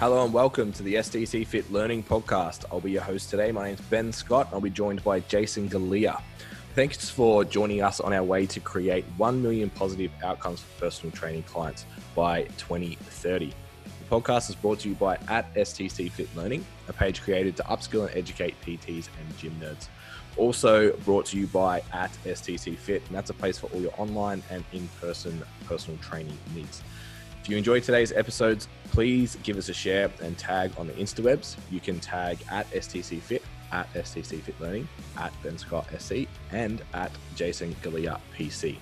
Hello and welcome to the STC Fit Learning Podcast. I'll be your host today. My name's Ben Scott. I'll be joined by Jason Galea. Thanks for joining us on our way to create 1 million positive outcomes for personal training clients by 2030. The podcast is brought to you by at STC Fit Learning, a page created to upskill and educate PTs and gym nerds. Also brought to you by at STC Fit, and that's a place for all your online and in-person personal training needs. If you enjoyed today's episodes, please give us a share and tag on the Instawebs. You can tag at STC Fit, at STC Fit Learning, at Ben Scott SC, and at Jason Galea PC.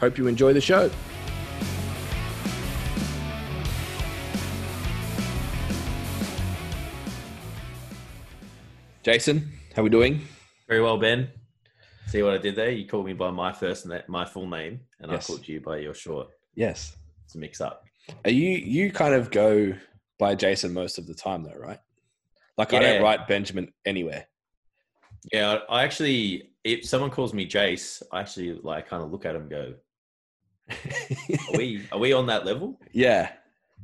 Hope you enjoy the show. Jason, how are we doing? Very well, Ben. See what I did there? You called me by my first name, my full name, and Yes. I called you by your short. Yes. It's a mix up. Are you you kind of go by Jason most of the time though, right? Like I don't write Benjamin anywhere. Yeah, I actually, if someone calls me Jace, I actually like kind of look at him go, "Are we are we on that level? yeah.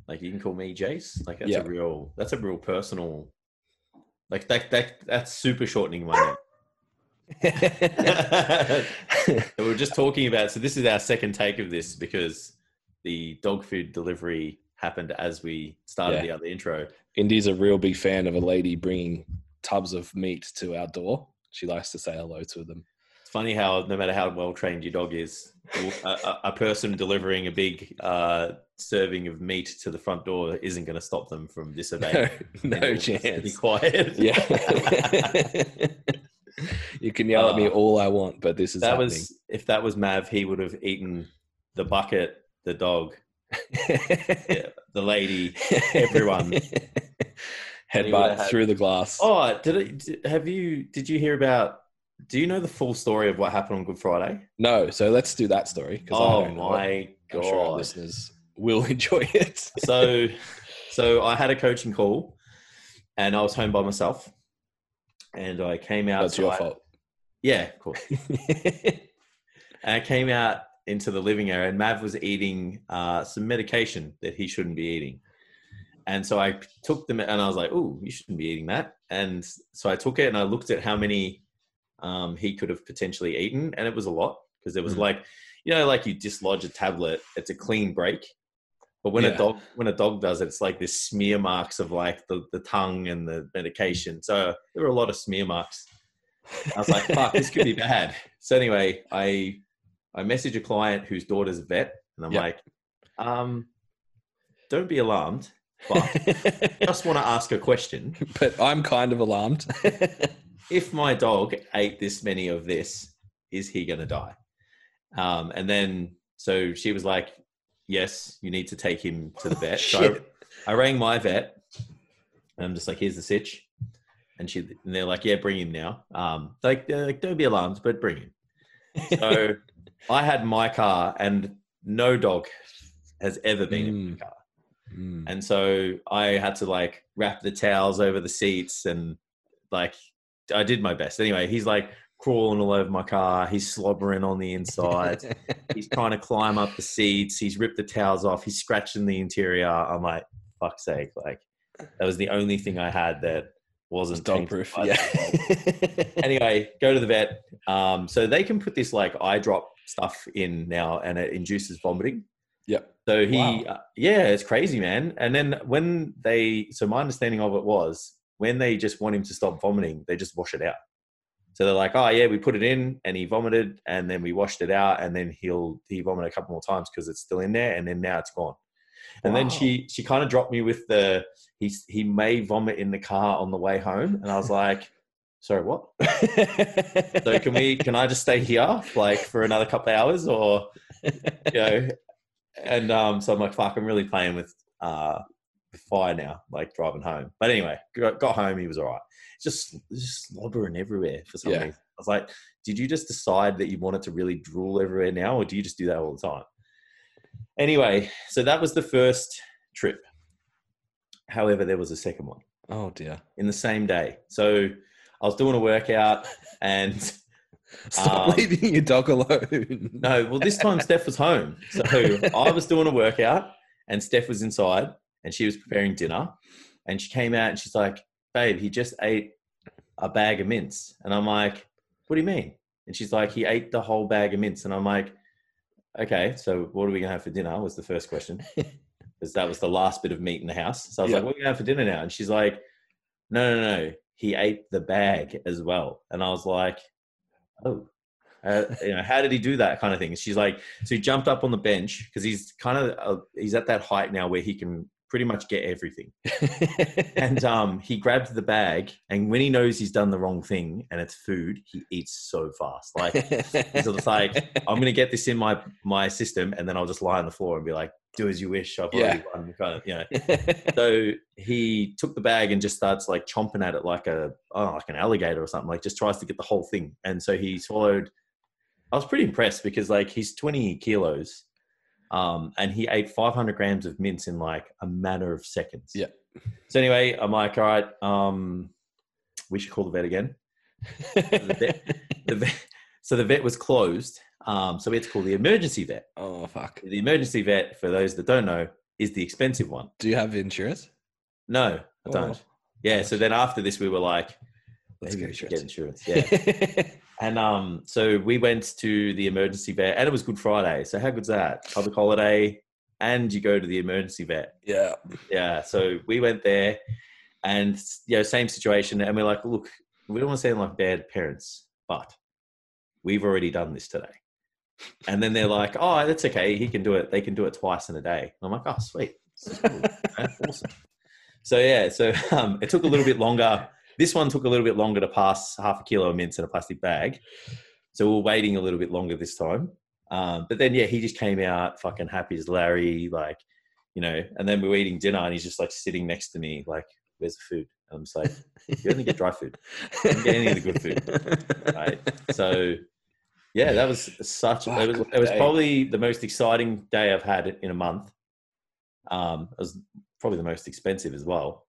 Like you can call me Jace. Like that's Yeah. a real that's a real personal. Like that that that's super shortening my name. we were just talking about. So this is our second take of this because the dog food delivery happened as we started Yeah. the other intro. Indy's a real big fan of a lady bringing tubs of meat to our door. She likes to say hello to them. It's funny how no matter how well trained your dog is, a, a, a person delivering a big uh, serving of meat to the front door isn't going to stop them from disobeying. no And just Be quiet. Yeah. you can yell at me Uh, all I want, but this is that happening. was if that was Mav, he would have eaten the bucket, the dog, yeah, the lady. everyone. Headbutt had- through the glass. Oh, did it? did- Have you? Did you hear about? Do you know the full story of what happened on Good Friday? No, so let's do that story. Oh don't know my I'm sure our listeners will enjoy it. so so I had a coaching call and I was home by myself and I came out That's your fault. Yeah, of course. And I came out into the living area and Mav was eating uh, some medication that he shouldn't be eating. And so I took them and I was like, oh, you shouldn't be eating that. And so I took it and I looked at how many um, he could have potentially eaten. And it was a lot because it was Mm. like, you know, like you dislodge a tablet, it's a clean break. But when Yeah. a dog when a dog does it, it's like this smear marks of like the, the tongue and the medication. So there were a lot of smear marks. I was like, fuck, this could be bad. So anyway, I I message a client whose daughter's a vet, and I'm Yep. like, um, don't be alarmed, but just want to ask a question. but I'm kind of alarmed. If my dog ate this many of this, is he going to die? Um, and then so she was like, yes, you need to take him to the vet. so I, I rang my vet. And I'm just like, here's the sitch. And she and they're like, yeah, bring him now. Um, like, like, don't be alarmed, but bring him. So I had my car, and no dog has ever been in my Mm. car. Mm. And so I had to like wrap the towels over the seats and like I did my best. Anyway, he's like crawling all over my car. He's slobbering on the inside. he's trying to climb up the seats. He's ripped the towels off. He's scratching the interior. I'm like, fuck's sake. Like that was the only thing I had that wasn't dog proof. Yeah. anyway, go to the vet. Um, so they can put this like eye drop stuff in now, and it induces vomiting. Yep. So he, Wow. uh, yeah, it's crazy, man. And then when they, so my understanding of it was when they just want him to stop vomiting, they just wash it out. So they're like, oh yeah, we put it in, and he vomited, and then we washed it out, and then he'll he vomited a couple more times because it's still in there, and then now it's gone. And then she she kind of dropped me with the he he may vomit in the car on the way home, and I was like, sorry, what? So can we? Can I just stay here like for another couple of hours, or you know? And um, so I'm like, fuck, I'm really playing with uh, fire now, like driving home. But anyway, got, got home, he was all right. Just just slobbering everywhere for some Yeah. reason. I was like, did you just decide that you wanted to really drool everywhere now, or do you just do that all the time? Anyway, so that was the first trip. However, there was a second one oh dear. in the same day. So I was doing a workout and Stop Um, leaving your dog alone. no, well, this time Steph was home. So I was doing a workout and Steph was inside and she was preparing dinner, and she came out and she's like, "Babe, he just ate a bag of mints," and I'm like, "What do you mean?" And she's like, "He ate the whole bag of mints," and I'm like, "Okay, so what are we gonna have for dinner?" Was the first question because that was the last bit of meat in the house. So I was Yeah. like, "What are we gonna have for dinner now?" And she's like, "No, no, no, he ate the bag as well," and I was like, "Oh." Uh, you know, how did he do that kind of thing? And she's like, so he jumped up on the bench because he's kind of uh, he's at that height now where he can pretty much get everything. And um, he grabbed the bag, and when he knows he's done the wrong thing and it's food, he eats so fast. Like he's just like, I'm gonna get this in my my system, and then I'll just lie on the floor and be like, "Do as you wish." I've already won. Kind of, you know. So he took the bag and just starts like chomping at it like a oh, like an alligator or something. Like just tries to get the whole thing. And so he swallowed. I was pretty impressed because like he's 20 kilos, um, and he ate 500 grams of mints in like a matter of seconds. Yeah. So anyway, I'm like, all right, um, we should call the vet again. The vet, the vet, so the vet was closed. Um, so we had to call the emergency vet. oh fuck! The emergency vet, for those that don't know, is the expensive one. Do you have insurance? No, I don't. Oh, Yeah. So then after this, we were like, let's get insurance. get insurance. Yeah. and um, so we went to the emergency vet, and it was Good Friday. So how good's that? Public holiday, and you go to the emergency vet. yeah. Yeah. So we went there, and you know, same situation, and we're like, look, we don't want to sound like bad parents, but we've already done this today. And then they're like, oh, that's okay. He can do it. They can do it twice in a day. And I'm like, oh, sweet. This is cool, awesome. So yeah, so um, it took a little bit longer. This one took a little bit longer to pass half a kilo of mints in a plastic bag. So we we're waiting a little bit longer this time. Um, but then yeah, he just came out fucking happy as Larry, like, you know, and then we were eating dinner and he's just like sitting next to me, like, where's the food? And I'm just like, you only get dry food. You don't get any of the good food. right? So yeah, that was such. Fuck, it was, it was day. probably the most exciting day I've had in a month. Um, it was probably the most expensive as well.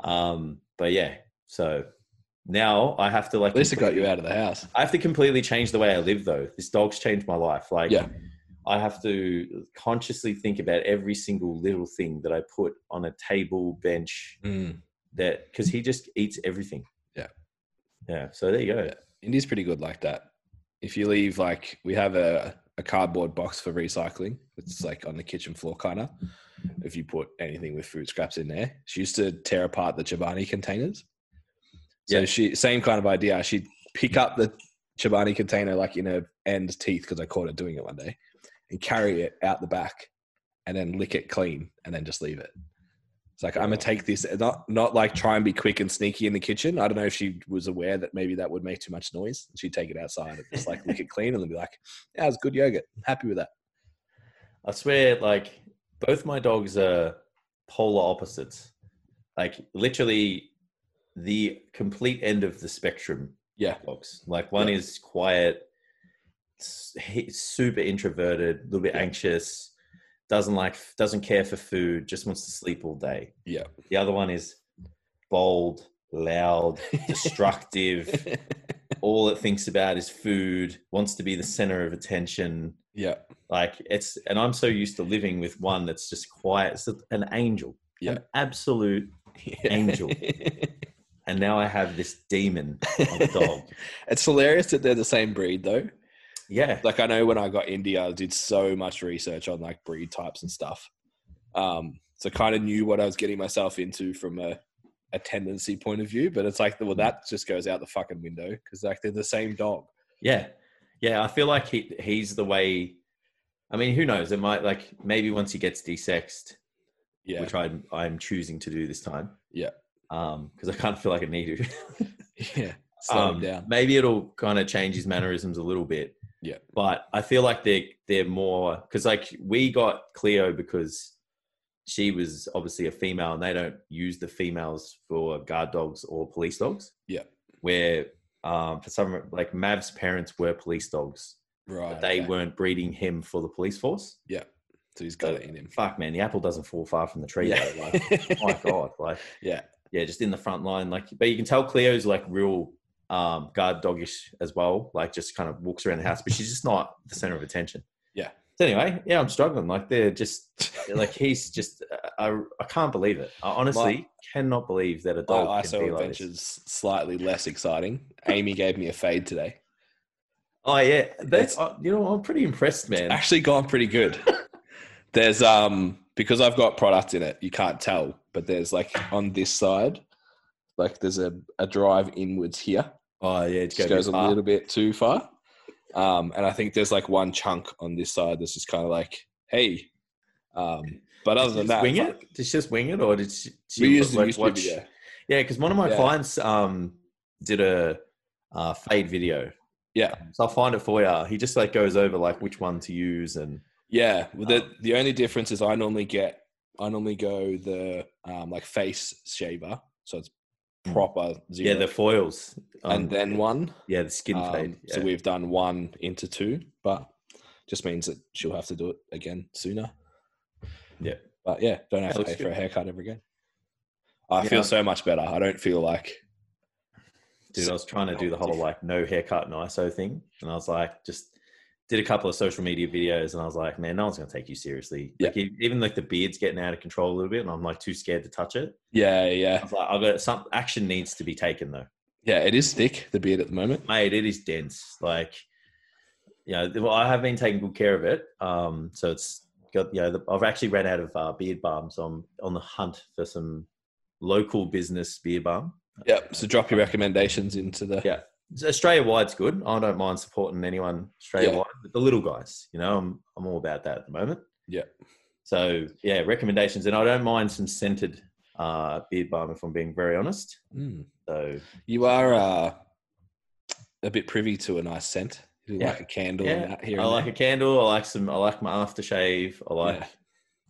Um, but yeah, so now I have to like. At least it got you out of the house. I have to completely change the way I live, though. This dog's changed my life. Like, Yeah. I have to consciously think about every single little thing that I put on a table, bench, Mm. that because he just eats everything. Yeah. Yeah. So there you go. Yeah. Indy's pretty good like that. If you leave, like, we have a, a cardboard box for recycling. It's mm-hmm. like on the kitchen floor, kind of. If you put anything with food scraps in there, she used to tear apart the Chobani containers. So Yeah. she, same kind of idea. She'd pick up the Chobani container like in her end teeth because I caught her doing it one day, and carry it out the back, and then lick it clean, and then just leave it. It's like I'm gonna take this, not not like try and be quick and sneaky in the kitchen. I don't know if she was aware that maybe that would make too much noise. She'd take it outside and just like lick it clean, and then be like, "Yeah, it's good yogurt. I'm happy with that." I swear, like both my dogs are polar opposites. Like literally the complete end of the spectrum Yeah, dogs. Like one Yeah. is quiet, super introverted, a little bit Yeah. anxious, doesn't like doesn't care for food, just wants to sleep all day. yeah, The other one is bold, loud, destructive. all it thinks about is food, wants to be the center of attention. yeah, Like it's, and I'm so used to living with one that's just quiet. It's an angel, Yeah. an absolute. Angel. And now I have this demon of a dog. it's hilarious that they're the same breed, though. Yeah, Like I know when I got India, I did so much research on like breed types and stuff. Um, so kind of knew what I was getting myself into from a, a tendency point of view. But it's like, well, that just goes out the fucking window because like they're the same dog. yeah, yeah. I feel like he he's the way. I mean, who knows? It might like maybe once he gets desexed, Yeah, which I'm I'm choosing to do this time. Yeah. Um, because I can't feel like I need to. yeah, slow um, down. Maybe it'll kind of change his mannerisms a little bit. Yeah. But I feel like they're they're more because like we got Cleo because she was obviously a female and they don't use the females for guard dogs or police dogs. Yeah. Where um for some like Mav's parents were police dogs, Right, but they okay. weren't breeding him for the police force. Yeah. So he's got it in him. Fuck man, the apple doesn't fall far from the tree. Yeah, though, Like, my god, like yeah, yeah, just in the front line. Like, but you can tell Cleo's like real um, guard doggish as well. Like, just kind of walks around the house, but she's just not the center of attention. Yeah. So anyway, yeah, I'm struggling. Like they're just like he's just. uh, I I can't believe it. I honestly cannot believe that a My dog can ISO be like this. adventures slightly less exciting. Amy gave me a fade today. Oh yeah, that's uh, you know I'm pretty impressed, man. Actually, gone pretty good. There's um because I've got product in it. You can't tell, but there's like on this side, like there's a, a drive inwards here. Oh yeah, it goes a little bit too far. Um, and I think there's like one chunk on this side that's just kind of like, hey. Um, but other than that, wing it? Did she just wing it, or did she? she we used like, watch- video. Yeah, because one of my Yeah. clients um did a uh, fade video. Yeah. so I'll find it for you. He just like goes over like which one to use and Yeah, well, the Um, the only difference is I normally get I normally go the um, like face shaver, so it's. Proper zero, yeah, the foils um, and then one. yeah the skin Um, fade. So we've done one into two, but just means that she'll have to do it again sooner. Yeah. but yeah, don't have Yeah, to pay for good. a haircut ever again. I Yeah. feel so much better. I don't feel like Dude, I was trying to do the whole like no haircut and ISO thing, and I was like, just did a couple of social media videos, and I was like, man, no one's gonna take you seriously. Like e- even like the beard's getting out of control a little bit, and I'm like too scared to touch it. yeah, I yeah, was like, I've got some action needs to be taken though. yeah. It is thick the beard at the moment. mate, it is dense. Like, you know, well, I have been taking good care of it. Um, so it's got, you know, the, I've actually ran out of uh, beard balm, so I'm on the hunt for some local business beard balm. Yeah. So drop your recommendations into the Yeah. Australia wide's good. I don't mind supporting anyone Australia wide, but the little guys, you know, I'm I'm all about that at the moment. Yeah. So yeah, recommendations, and I don't mind some scented uh, beard balm if I'm being very honest. Mm. So You are uh, a bit privy to a nice scent. You Yeah. like a candle yeah, and that here I like a candle. I like some. I like my aftershave. I like. Yeah.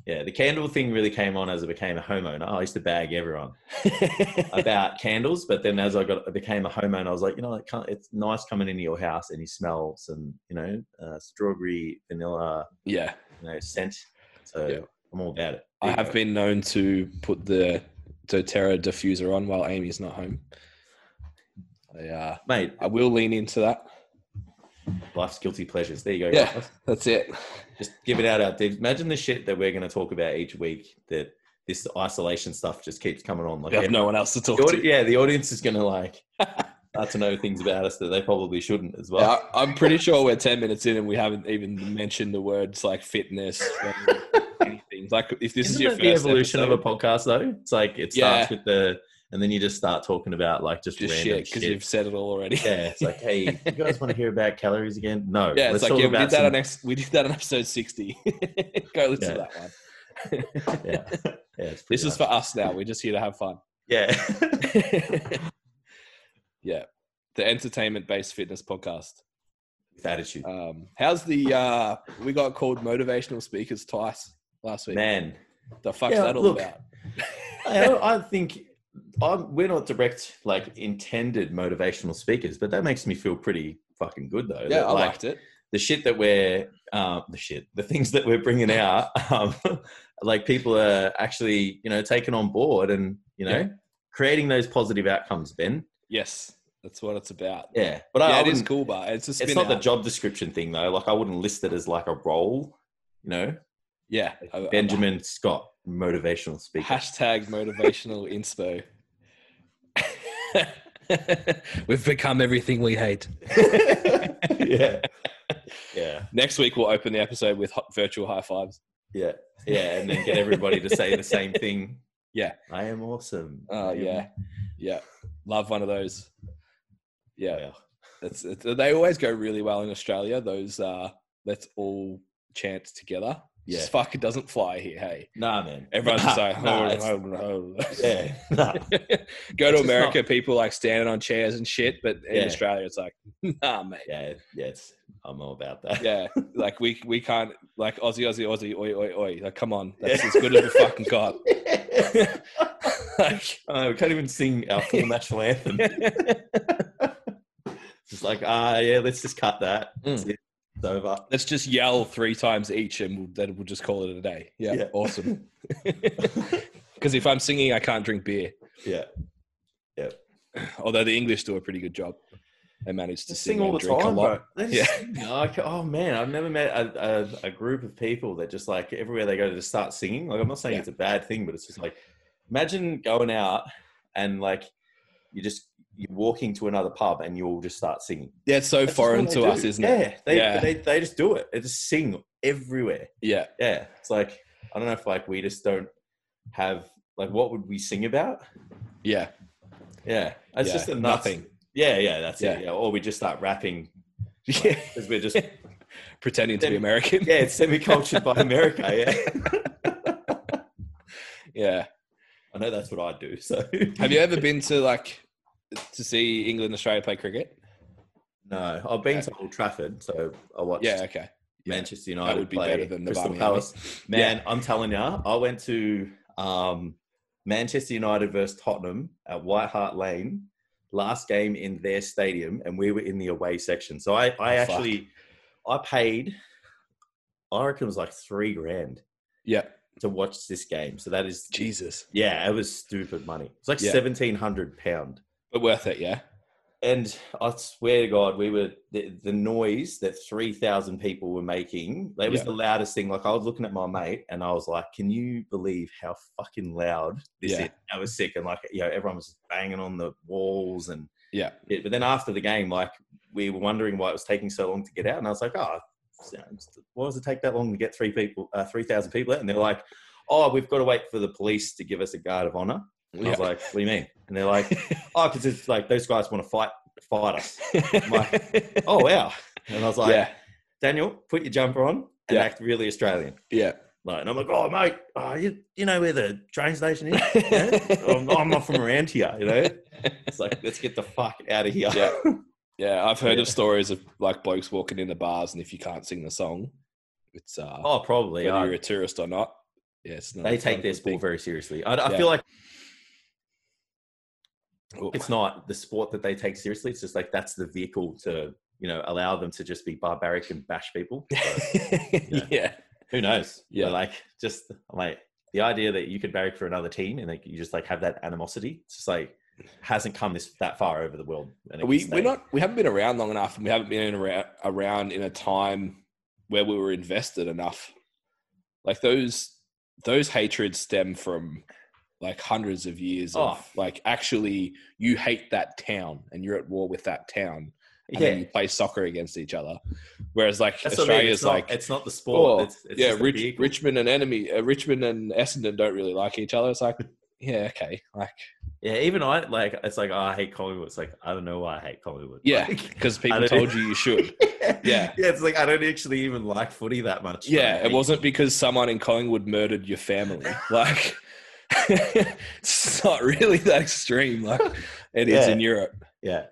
Yeah. the candle thing really came on as I became a homeowner. I used to bag everyone about candles, but then as I got I became a homeowner, I was like, you know, it's nice coming into your house and you smell some, you know, uh, strawberry, vanilla, yeah. you know, scent. So Yeah. I'm all about it. I There you have go. been known to put the doTERRA diffuser on while Amy's not home. I, uh, mate. I will lean into that. Life's guilty pleasures. There you go. Yeah. guys. That's it. Just give it out out there. Imagine the shit that we're going to talk about each week. That this isolation stuff just keeps coming on. Like We have no one else to talk audi- to. yeah, the audience is going to like start to know things about us that they probably shouldn't as well. Yeah, I'm pretty sure we're 10 minutes in and we haven't even mentioned the words like fitness, anything. Like, if this Isn't is your the first evolution episode, of a podcast though? It's like it starts Yeah. with the, and then you just start talking about like just, just random shit because you've said it all already. Yeah, it's like, hey, you guys want to hear about calories again? No. Yeah, it's let's like yeah, we did that some- on ex- we did that on episode 60. Go listen Yeah. to that one. Yeah, yeah. This is for us now. We're just here to have fun. yeah. yeah. The entertainment based fitness podcast. with attitude, Um, how's the uh we got called motivational speakers twice last week. man. The fuck's Yeah, that all look, about? I, I think I'm, we're not direct, like intended motivational speakers, but that makes me feel pretty fucking good though. Yeah, that, I like, liked it. the shit that we're um, the shit the things that we're bringing out um, like people are actually you know taking on board and you know Yeah. creating those positive outcomes ben Yes. That's what it's about. yeah but I, yeah, I it is wouldn't- cool, but it's a it's not the job description thing though like i wouldn't list it as like a role you know Yeah. I- I- benjamin scott motivational speaker Hashtag motivational inspo. We've become everything we hate. yeah yeah Next week we'll open the episode with virtual high fives. yeah yeah and then get everybody to say the same thing Yeah. i am awesome Oh am- yeah, yeah. Love one of those. Yeah, yeah it's, it's they always go really well in Australia. Those uh, let's all chant together. Yeah. Just fuck, it doesn't fly here. Hey, nah man everyone's just like, Nah, oh, it's- oh, oh. yeah nah. Go to America, people like standing on chairs and shit, but in Yeah. Australia, it's like, nah, mate. yeah, yeah, I'm all about that. Yeah, like we we can't like Aussie, Aussie, Aussie, oi, oi, oi. Like, come on, that's as good as we fucking got. like, Uh, we can't even sing our full national anthem. Just like, ah, yeah, let's just cut that. Mm. It. It's over. let's just yell three times each, and we'll, then we'll just call it a day. Yeah, Yeah. awesome. Because if I'm singing, I can't drink beer. Yeah. Yeah. Although the English do a pretty good job. they manage to They sing, sing all and the drink time, a lot. bro. Yeah. sing. Like, oh man, I've never met a, a, a group of people that just like everywhere they go to just start singing. Like, I'm not saying Yeah. it's a bad thing, but it's just like, imagine going out and like you just you're walking to another pub and you all just start singing. Yeah, it's so That's foreign to they us, isn't yeah, it? They, Yeah. they they just do it. They just sing everywhere. Yeah, Yeah, it's like I don't know if like we just don't have like what would we sing about? yeah, Yeah, it's Yeah, just nuts- nothing. Yeah, yeah, that's it. Yeah. Yeah, or we just start rapping yeah. because we're just Pretending to be American. yeah, it's semi-cultured by America. Yeah, yeah. I know that's what I do. So Have you ever been to like to see England Australia play cricket? No, I've been Okay. to Old Trafford, so I watched Yeah, okay. Yeah. Manchester United would be play better than the Crystal Birmingham. Palace. Man, I'm telling you, I went to um, Manchester United versus Tottenham at White Hart Lane last game in their stadium, and we were in the away section. So I, I Oh, fuck. actually, I paid, I reckon it was like three grand Yeah. to watch this game. So that is, Jesus. yeah, it was stupid money. It's like Yeah. seventeen hundred pound. But worth it, yeah. And I swear to God, we were the, the noise that three thousand people were making. That was Yeah. the loudest thing. Like I was looking at my mate, and I was like, "Can you believe how fucking loud this Yeah. is?" I was sick, and like you know, everyone was banging on the walls, and Yeah. it, but then after the game, like we were wondering why it was taking so long to get out, and I was like, "Oh, why does it take that long to get three people, uh, three thousand people out?" And they're like, "Oh, we've got to wait for the police to give us a guard of honor." And I was like, "What do you mean?" And they're like, "Oh, because it's like those guys want to fight fight us." like, oh wow! And I was like, yeah. "Daniel, put your jumper on and Yeah. act really Australian." Yeah. Like, and I'm like, "Oh mate, oh, you you know where the train station is? Yeah? I'm, I'm not from around here, you know." It's like, let's get the fuck out of here. Yeah. Yeah, I've heard Yeah. of stories of like blokes walking in the bars, and if you can't sing the song, it's uh, Oh, probably. whether you're a tourist or not. Yeah, it's not, they take their sport very seriously. I, I feel like it's not the sport that they take seriously. It's just like that's the vehicle to you know allow them to just be barbaric and bash people. So, yeah. who knows? Yeah. But, like just like the idea that you could barrack for another team and like you just like have that animosity. It's just like hasn't come this that far over the world. And we we're not we haven't been around long enough, and we haven't been around, around in a time where we were invested enough. Like those those hatreds stem from like hundreds of years of Oh. like actually you hate that town and you're at war with that town and Yeah, then you play soccer against each other. Whereas like that's what I mean. Australia's It's not, like it's not the sport. oh, it's, it's yeah, Rich. Richmond and enemy uh, Richmond and Essendon don't really like each other. It's like yeah, okay, like Yeah, even I like. It's like oh, I hate Collingwood. It's like I don't know why I hate Collingwood. yeah, because I people told you you should. Yeah. yeah. It's like I don't actually even like footy that much. Yeah, it wasn't because someone in Collingwood murdered your family. Like, it's not really that extreme. Like it is Yeah. in Europe. Yeah,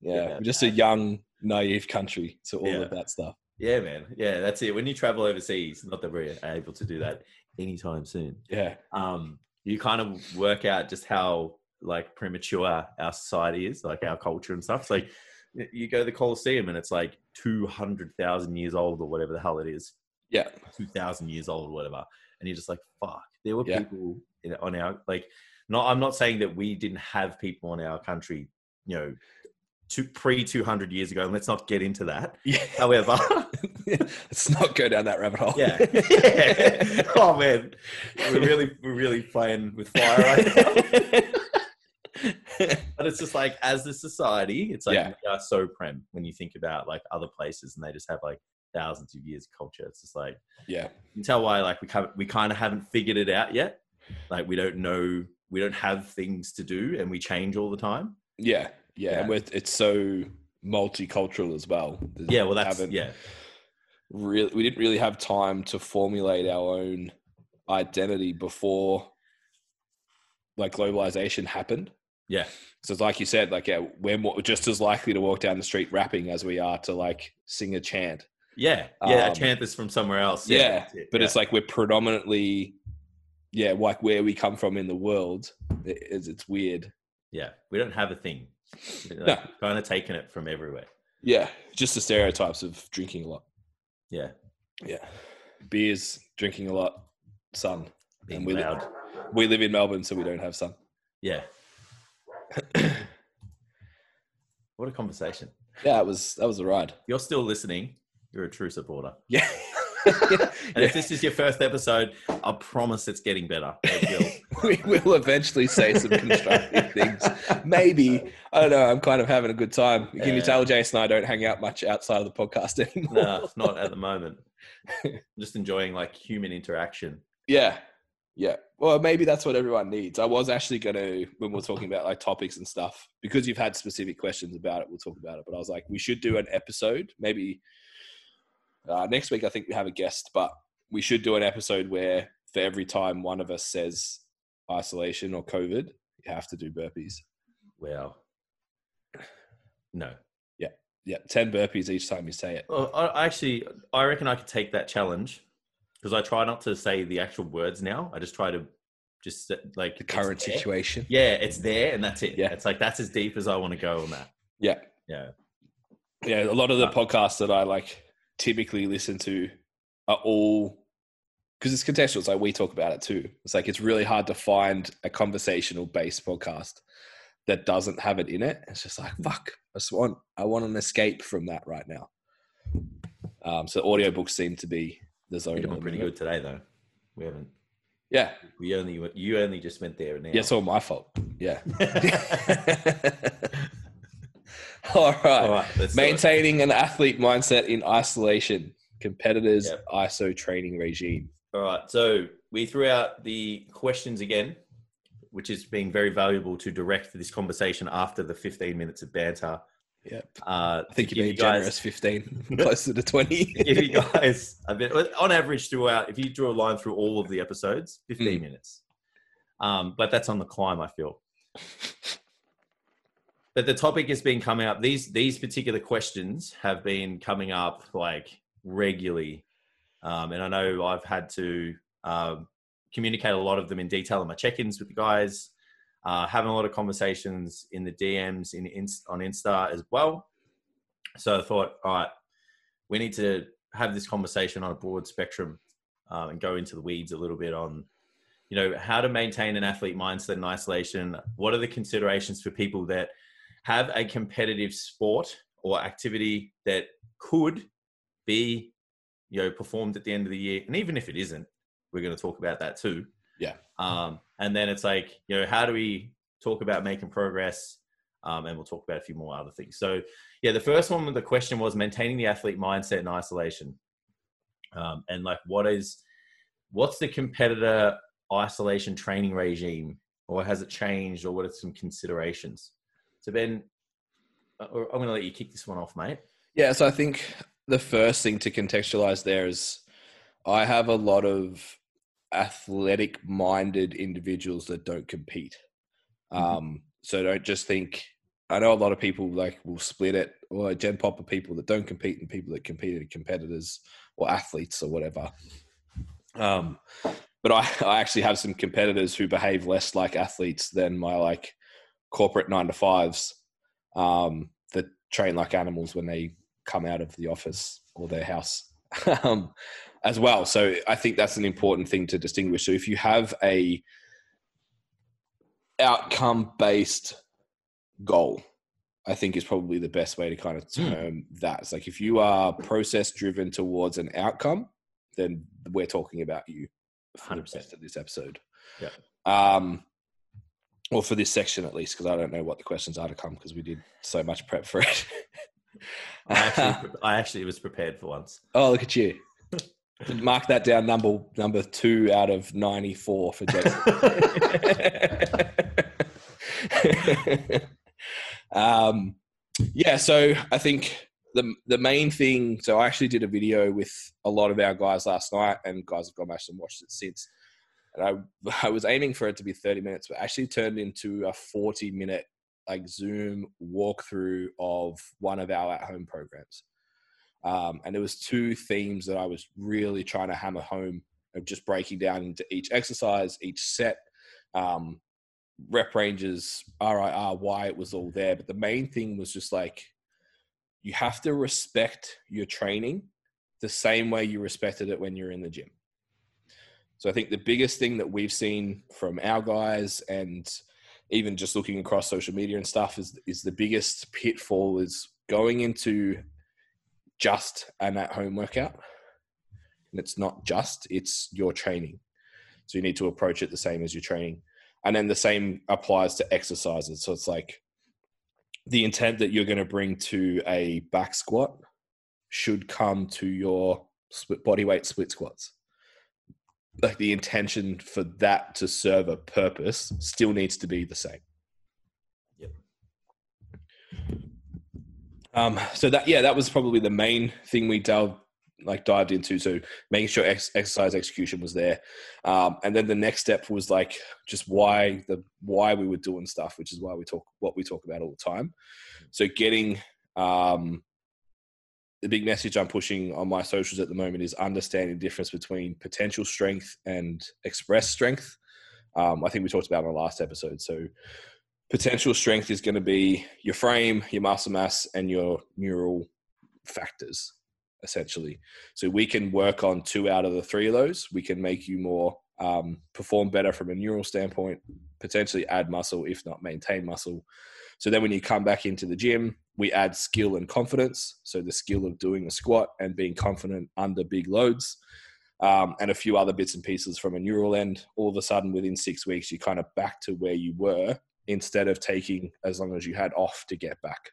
Yeah, Yeah, just a young, naive country to all Yeah. of that stuff. yeah, man. Yeah, that's it. When you travel overseas, not that we're able to do that anytime soon. Yeah, um, you kind of work out just how like premature our society is, like our culture and stuff. It's like you go to the Colosseum and it's like two hundred thousand years old or whatever the hell it is, yeah, two thousand years old or whatever, and you're just like, fuck. There were Yeah. people in, on our like. Not, I'm not saying that we didn't have people in our country, you know, to pre 200 years ago. And let's not get into that. yeah. However, Let's not go down that rabbit hole. yeah, yeah. Oh man, we're really we're really playing with fire right now. But it's just like as a society, it's like Yeah. we are so prem when you think about like other places and they just have like thousands of years of culture. It's just like yeah, you can tell why like we kind we kind of haven't figured it out yet. Like we don't know, we don't have things to do, and we change all the time. yeah, yeah. Yeah. And we're, it's so multicultural as well. Yeah, well that's Haven't- yeah, really we didn't really have time to formulate our own identity before like globalization happened yeah, so it's like you said like yeah, we're more, just as likely to walk down the street rapping as we are to like sing a chant yeah, yeah. Um, a chant is from somewhere else. yeah, that's it, but yeah. it's like we're predominantly yeah like where we come from in the world is it's, weird yeah, we don't have a thing. Like, No. kind of taking it from everywhere. yeah just the stereotypes of drinking a lot Yeah, yeah beers drinking a lot sun being and we, li- we live in melbourne so we don't have sun Yeah. what a conversation. Yeah, it was that was a ride. You're still listening, you're a true supporter. Yeah. And if this is your first episode, I promise it's getting better. It will. we will eventually say some constructive things. Maybe. I don't know. I'm kind of having a good time. Can you Yeah. tell Jason and I don't hang out much outside of the podcast anymore? no, not at the moment. I'm just enjoying like human interaction. Yeah. Yeah. Well, maybe that's what everyone needs. I was actually going to, when we are talking about like topics and stuff, because you've had specific questions about it, we'll talk about it. But I was like, we should do an episode. Maybe uh, next week, I think we have a guest, but we should do an episode where for every time one of us says isolation or COVID, you have to do burpees. Wow. No. Yeah. yeah, 10 burpees each time you say it. Well, I actually, I reckon I could take that challenge because I try not to say the actual words now. I just try to just like The current situation. Yeah, it's there and that's it. Yeah. it's like that's as deep as I want to go on that. Yeah. Yeah, Yeah. A lot of the podcasts that I like typically listen to are all because it's contextual. It's like we talk about it too. It's like it's really hard to find a conversational based podcast that doesn't have it in it. It's just like fuck. I just want I want an escape from that right now. Um, so audiobooks seem to be the zone. we're at doing the pretty good today though. We haven't. Yeah. We only you only just went there now. Yeah. It's all my fault. Yeah. all right. All right, let's do it. Maintaining an athlete mindset in isolation. Competitors Yep. ISO training regime. All right. So we threw out the questions again, which has been very valuable to direct this conversation after the 15 minutes of banter. Yep. Uh, I think you're being you guys- generous. Fifteen, closer to twenty. give you guys a bit on average throughout. If you draw a line through all of the episodes, 15 Mm. minutes. Um, but that's on the climb, I feel. But the topic has been coming up. These these particular questions have been coming up like regularly, um, and I know I've had to um, communicate a lot of them in detail in my check-ins with the guys. Uh, having a lot of conversations in the DMs in, in on Insta as well. So I thought, all right, we need to have this conversation on a broad spectrum um, and go into the weeds a little bit on you know how to maintain an athlete mindset in isolation what are the considerations for people that have a competitive sport or activity that could be you know performed at the end of the year. And even if it isn't we're going to talk about that too. Yeah. um, and then it's like you know how do we talk about making progress? Um, and we'll talk about a few more other things. So yeah the first one the question was maintaining the athlete mindset in isolation. Um, and like what is what's the competitor isolation training regime? Or has it changed or what are some considerations so ben uh, i'm going to let you kick this one off mate Yeah, so I think the first thing to contextualize there is I have a lot of athletic minded individuals that don't compete. Mhm. Um, so don't just think, I know a lot of people like will split it or Gen Pop are people that don't compete and people that compete are competitors or athletes or whatever. Um, but I, I actually have some competitors who behave less like athletes than my like corporate nine to fives um, that train like animals when they come out of the office or their house um, as well. So I think that's an important thing to distinguish. So if you have a outcome based goal, I think is probably the best way to kind of term that. It's like if you are process driven towards an outcome, then we're talking about you for 100%. rest of this episode. Yeah. Um, or for this section at least, because I don't know what the questions are to come because we did so much prep for it. I actually, I actually was prepared for once. oh, look at you! Mark that down. Number number two out of ninety four for Jason. um, yeah, so I think the the main thing. So I actually did a video with a lot of our guys last night, and guys have gone back and watched it since. And I I was aiming for it to be thirty minutes, but actually turned into a forty minute like Zoom walkthrough of one of our at home programs. Um, and there was two themes that I was really trying to hammer home of just breaking down into each exercise, each set, um, rep ranges, RIR, why it was all there. But the main thing was just like you have to respect your training the same way you respected it when you're in the gym. So I think the biggest thing that we've seen from our guys and even just looking across social media and stuff is is the biggest pitfall is going into just an at home workout. And it's not just, it's your training. So you need to approach it the same as your training. And then the same applies to exercises. So it's like the intent that you're going to bring to a back squat should come to your split body weight split squats. Like the intention for that to serve a purpose still needs to be the same. Yep. Um, so that yeah, that was probably the main thing we delved like dived into. So making sure ex- exercise execution was there, um, and then the next step was like just why the why we were doing stuff, which is why we talk what we talk about all the time. So getting um, the big message I'm pushing on my socials at the moment is understanding the difference between potential strength and express strength. Um, I think we talked about in the last episode. So potential strength is going to be your frame, your muscle mass, and your neural factors essentially. So we can work on two out of the three of those. We can make you more um, perform better from a neural standpoint, potentially add muscle, if not maintain muscle. So then when you come back into the gym, we add skill and confidence. So the skill of doing a squat and being confident under big loads. Um, and a few other bits and pieces from a neural end. All of a sudden, within six weeks, you're kind of back to where you were instead of taking as long as you had off to get back.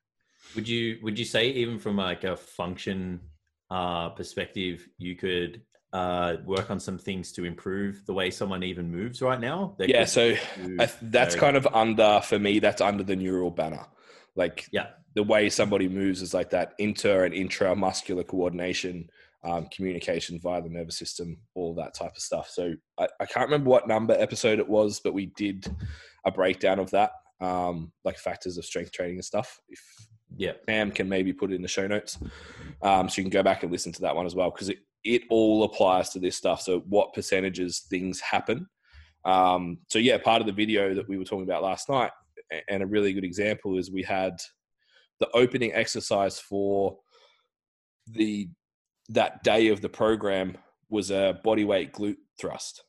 Would you would you say even from like a function uh, perspective, you could uh, work on some things to improve the way someone even moves right now? Yeah, so that's kind of under for me. That's under the neural banner. Like, yeah, the way somebody moves is like that inter and intramuscular coordination, um, communication via the nervous system, all that type of stuff. So I, I, can't remember what number episode it was, but we did a breakdown of that, um, like factors of strength training and stuff. If yeah, Pam can maybe put it in the show notes, um, so you can go back and listen to that one as well because it it all applies to this stuff. So what percentages things happen. Um, so yeah, part of the video that we were talking about last night, and a really good example is we had the opening exercise for the that day of the program was a body weight glute thrust.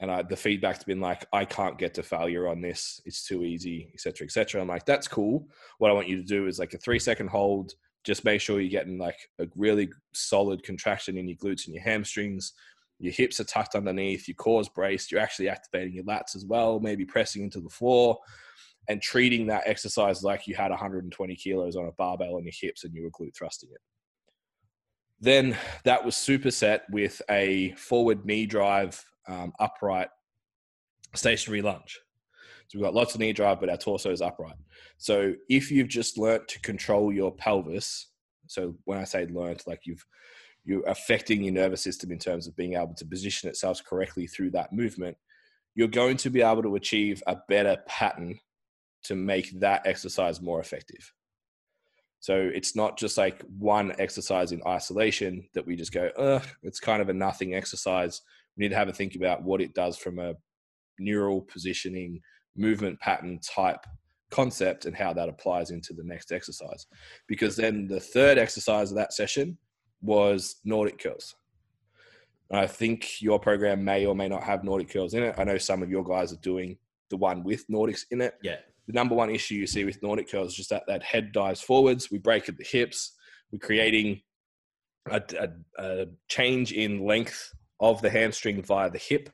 And I, the feedback's been like i can't get to failure on this. It's too easy etc etc i'm like that's cool. What i want you to do is like a three second hold. Just make sure you're getting like a really solid contraction in your glutes and your hamstrings. Your hips are tucked underneath. Your core's braced. You're actually activating your lats as well maybe pressing into the floor and treating that exercise like you had 120 kilos on a barbell on your hips and you were glute thrusting it then that was superset with a forward knee drive um, upright stationary lunge. So we've got lots of knee drive, but our torso is upright. So if you've just learnt to control your pelvis, so when I say learnt, like you've you're affecting your nervous system in terms of being able to position itself correctly through that movement, you're going to be able to achieve a better pattern to make that exercise more effective. So it's not just like one exercise in isolation that we just go, Ugh, it's kind of a nothing exercise. We need to have a think about what it does from a neural positioning, movement pattern type concept and how that applies into the next exercise. Because then the third exercise of that session was Nordic curls. I think your program may or may not have Nordic curls in it. I know some of your guys are doing the one with Nordics in it. Yeah. The number one issue you see with Nordic curls is just that that head dives forwards. We break at the hips. We're creating a, a, a change in length of the hamstring via the hip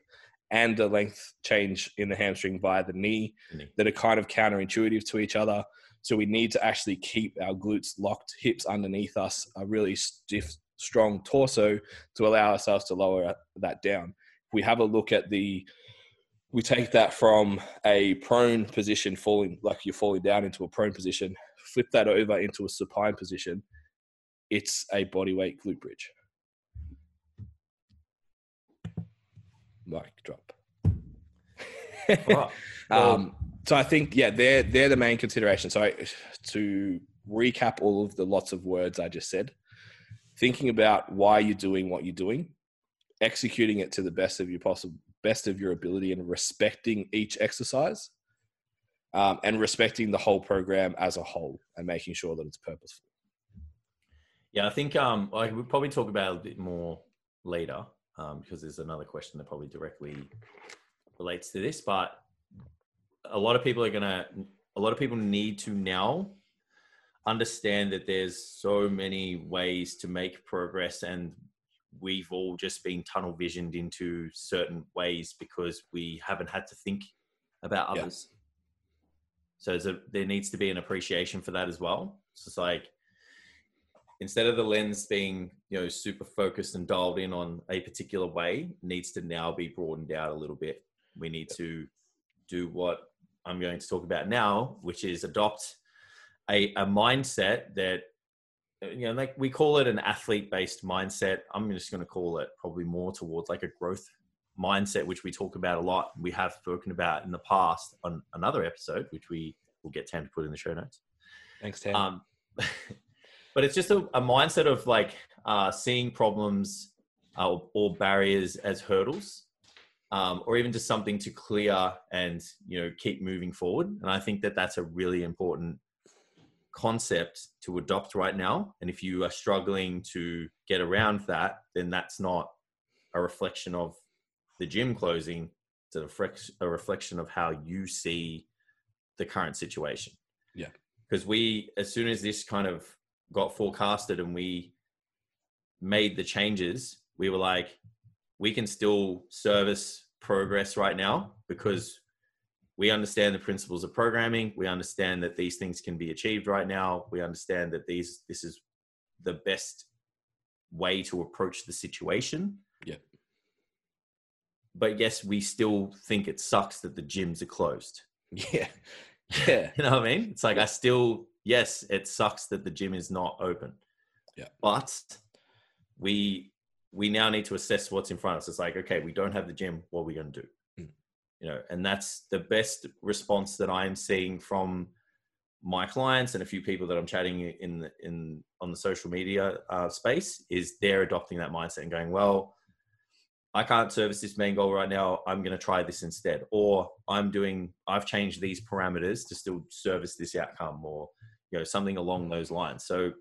and a length change in the hamstring via the knee that are kind of counterintuitive to each other. So we need to actually keep our glutes locked, hips underneath us, a really stiff, strong torso to allow ourselves to lower that down. If we have a look at the, we take that from a prone position, falling like you're falling down into a prone position, flip that over into a supine position. It's a body weight glute bridge. mic drop. um, so I think yeah, they're they're the main consideration. So I, to recap all of the lots of words I just said, thinking about why you're doing what you're doing, executing it to the best of your possible best of your ability, and respecting each exercise, um, and respecting the whole program as a whole, and making sure that it's purposeful. Yeah, I think um, like we'll probably talk about a bit more later um, because there's another question that probably directly relates to this. But a lot of people are gonna, a lot of people need to now understand that there's so many ways to make progress and we've all just been tunnel visioned into certain ways because we haven't had to think about others. Yeah. So a, there needs to be an appreciation for that as well. So it's like instead of the lens being you know super focused and dialed in on a particular way, needs to now be broadened out a little bit. We need to do what I'm going to talk about now, which is adopt a, a mindset that you know like we call it an athlete based mindset. I'm just going to call it probably more towards like a growth mindset which we talk about a lot we have spoken about in the past on another episode which we will get Tam to put in the show notes. Thanks Tam. Um, but it's just a, a mindset of like uh, seeing problems uh, or barriers as hurdles um, or even just something to clear and you know keep moving forward. And i think that that's a really important concept to adopt right now. And if you are struggling to get around that, then that's not a reflection of the gym closing. It's a, reflection of how you see the current situation. Yeah. Because we, as soon as this kind of got forecasted and we made the changes, we were like, we can still service progress right now because we understand the principles of programming. We understand that these things can be achieved right now. We understand that these this is the best way to approach the situation. Yeah. But yes we still think it sucks that the gyms are closed. Yeah. Yeah. You know what i mean? It's like i still yes it sucks that the gym is not open. Yeah. But we we now need to assess what's in front of us. It's like okay we don't have the gym. What are we going to do you know and that's the best response that i'm seeing from my clients and a few people that i'm chatting in in on the social media uh, space is they're adopting that mindset and going well i can't service this main goal right now. I'm going to try this instead. Or i'm doing i've changed these parameters to still service this outcome or you know something along those lines. So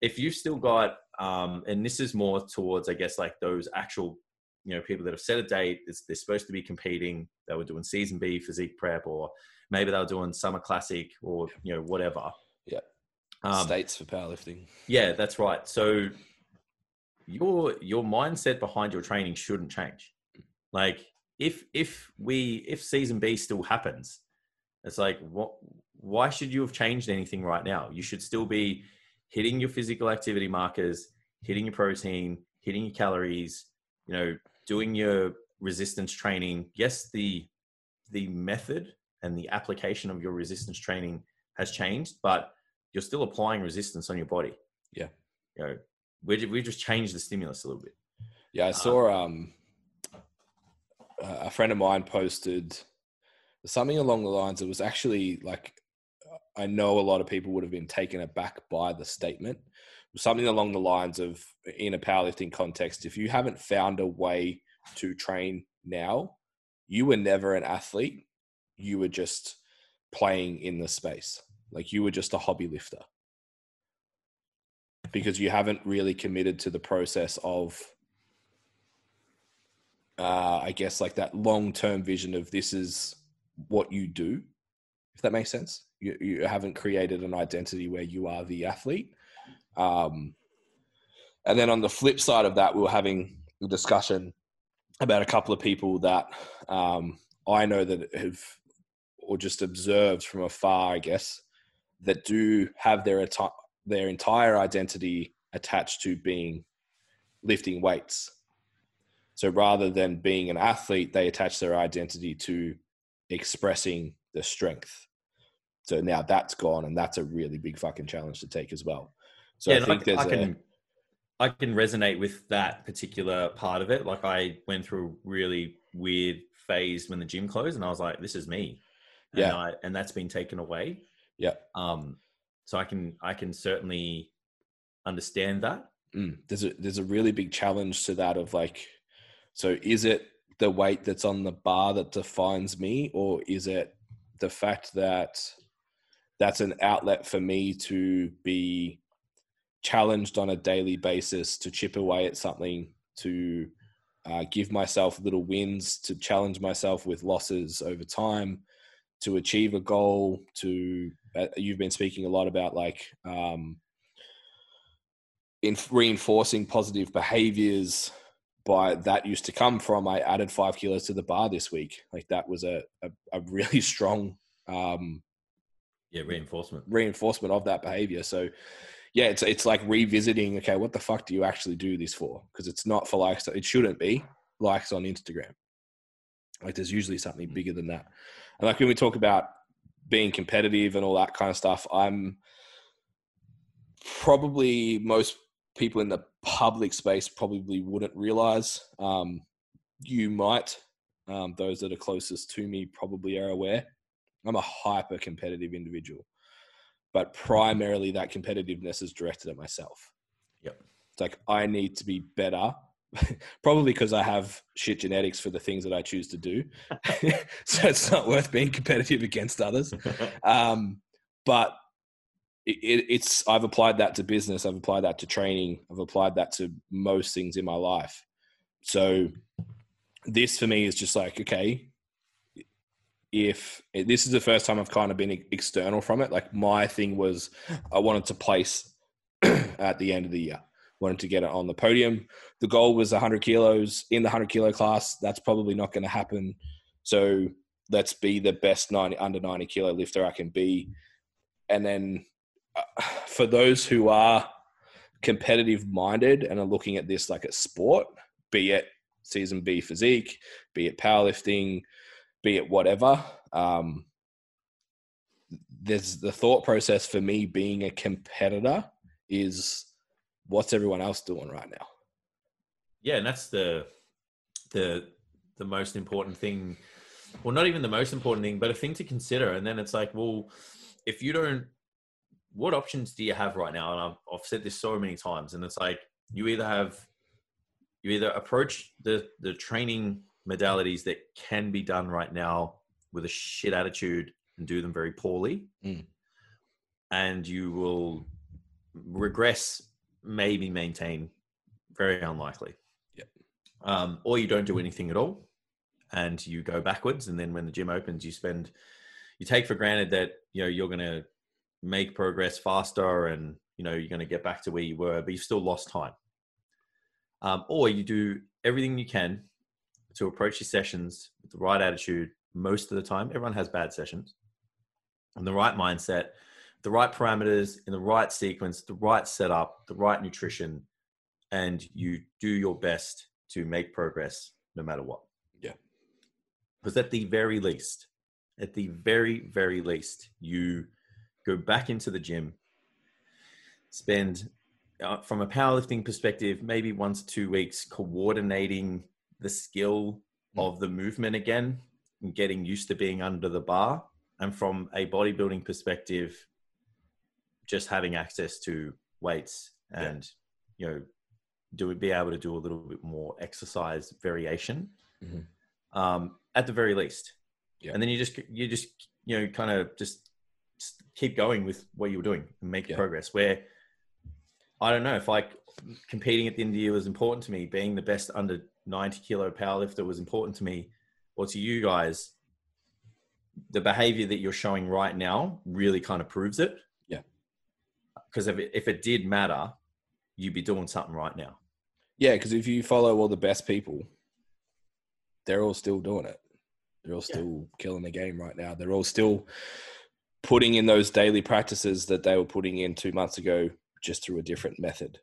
if you've still got um, and this is more towards i guess like those actual you know people that have set a date they're supposed to be competing. They were doing season b physique prep or maybe they were doing summer classic or you know whatever. Yeah. Um, states for powerlifting. Yeah that's right. So your your mindset behind your training shouldn't change. Like if if we if season b still happens it's like what why should you have changed anything right now? You should still be hitting your physical activity markers hitting your protein hitting your calories you know doing your resistance training, yes, the the method and the application of your resistance training has changed, but you're still applying resistance on your body. Yeah. You know, we we just changed the stimulus a little bit. Yeah, I saw um, a friend of mine posted something along the lines. It was actually like I know a lot of people would have been taken aback by the statement, something along the lines of in a powerlifting context if you haven't found a way to train now you were never an athlete. You were just playing in the space. Like you were just a hobby lifter. Because you haven't really committed to the process of uh, i guess like that long term vision of this is what you do if that makes sense. You, you haven't created an identity where you are the athlete um, and then on the flip side of that, we were having a discussion about a couple of people that um, I know that have, or just observed from afar, I guess, that do have their their entire identity attached to being lifting weights. So rather than being an athlete, they attach their identity to expressing the strength. So now that's gone, and that's a really big fucking challenge to take as well. So yeah, I think I, there's I can, a, I can resonate with that particular part of it. Like I went through a really weird phase when the gym closed, and I was like, "This is me," and yeah, I, and that's been taken away. Yeah. Um. So I can I can certainly understand that. Mm. There's a there's a really big challenge to that of like, so is it the weight that's on the bar that defines me, or is it the fact that that's an outlet for me to be challenged on a daily basis to chip away at something, to uh, give myself little wins, to challenge myself with losses over time, to achieve a goal, to uh, you've been speaking a lot about like um, in reinforcing positive behaviors by that used to come from i added five kilos to the bar this week. Like that was a, a, a really strong um, yeah reinforcement. reinforcement of that behavior. So yeah it's it's like revisiting okay what the fuck do you actually do this for because it's not for likes it shouldn't be likes on instagram like there's usually something mm. bigger than that and like when we talk about being competitive and all that kind of stuff i'm probably most people in the public space probably wouldn't realize. Um, you might, um, those that are closest to me probably are aware. I'm a hyper competitive individual, but primarily that competitiveness is directed at myself. Yep. It's like I need to be better, probably because I have shit genetics for the things that I choose to do. so it's not worth being competitive against others. Um, but it, it's I've applied that to business. I've applied that to training. I've applied that to most things in my life. So this for me is just like okay, if this is the first time I've kind of been external from it. Like my thing was I wanted to place at the end of the year. Wanted to get it on the podium. The goal was 100 kilos in the 100 kilo class. That's probably not going to happen. So let's be the best 90 under 90 kilo lifter I can be. And then uh, for those who are competitive minded and are looking at this like a sport, be it season B physique, be it powerlifting, be it whatever, um, there's the thought process for me being a competitor is what's everyone else doing right now? Yeah, and that's the the the most important thing. Well, not even the most important thing, but a thing to consider. And then it's like, well, if you don't what options do you have right now? And I've, I've said this so many times, and it's like you either have you either approach the the training modalities that can be done right now with a shit attitude and do them very poorly, mm. and you will regress, maybe maintain, very unlikely. Yep. Um, or you don't do anything at all, and you go backwards, and then when the gym opens, you spend you take for granted that you know you're going to make progress faster and you know you're going to get back to where you were but you've still lost time um, or you do everything you can to approach your sessions with the right attitude most of the time everyone has bad sessions and the right mindset the right parameters in the right sequence the right setup the right nutrition and you do your best to make progress no matter what. Yeah. Because at the very least at the very very least you go back into the gym, spend uh, from a powerlifting perspective, maybe one to two weeks coordinating the skill mm. of the movement again and getting used to being under the bar. And from a bodybuilding perspective, just having access to weights and, yeah. you know, do we be able to do a little bit more exercise variation mm-hmm. um, at the very least. Yeah. And then you just, you just, you know, kind of just keep going with what you were doing and make yeah. progress. Where I don't know if like competing at the end of the year was important to me, being the best under 90 kilo powerlifter was important to me, or to you guys, the behavior that you're showing right now really kind of proves it. Yeah. Because if it, if it did matter, you'd be doing something right now. Yeah, because if you follow all the best people, they're all still doing it. They're all still yeah. killing the game right now. They're all still putting in those daily practices that they were putting in two months ago just through a different method.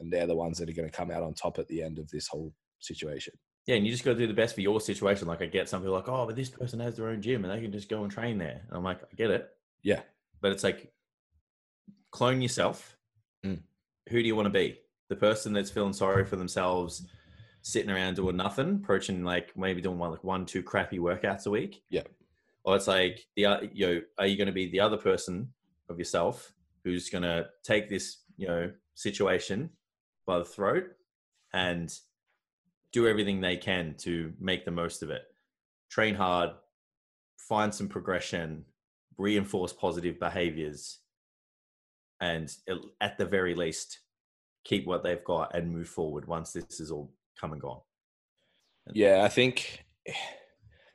And they're the ones that are going to come out on top at the end of this whole situation. Yeah, and you just got to do the best for your situation. Like I get some people like, oh, but this person has their own gym and they can just go and train there. And I'm like, I get it. Yeah. But it's like clone yourself. Mm. Who do you want to be? The person that's feeling sorry for themselves, sitting around doing nothing, approaching like maybe doing one like one, two crappy workouts a week. Yeah or it's like the you know are you going to be the other person of yourself who's going to take this you know situation by the throat and do everything they can to make the most of it train hard find some progression reinforce positive behaviors and at the very least keep what they've got and move forward once this is all come and gone yeah i think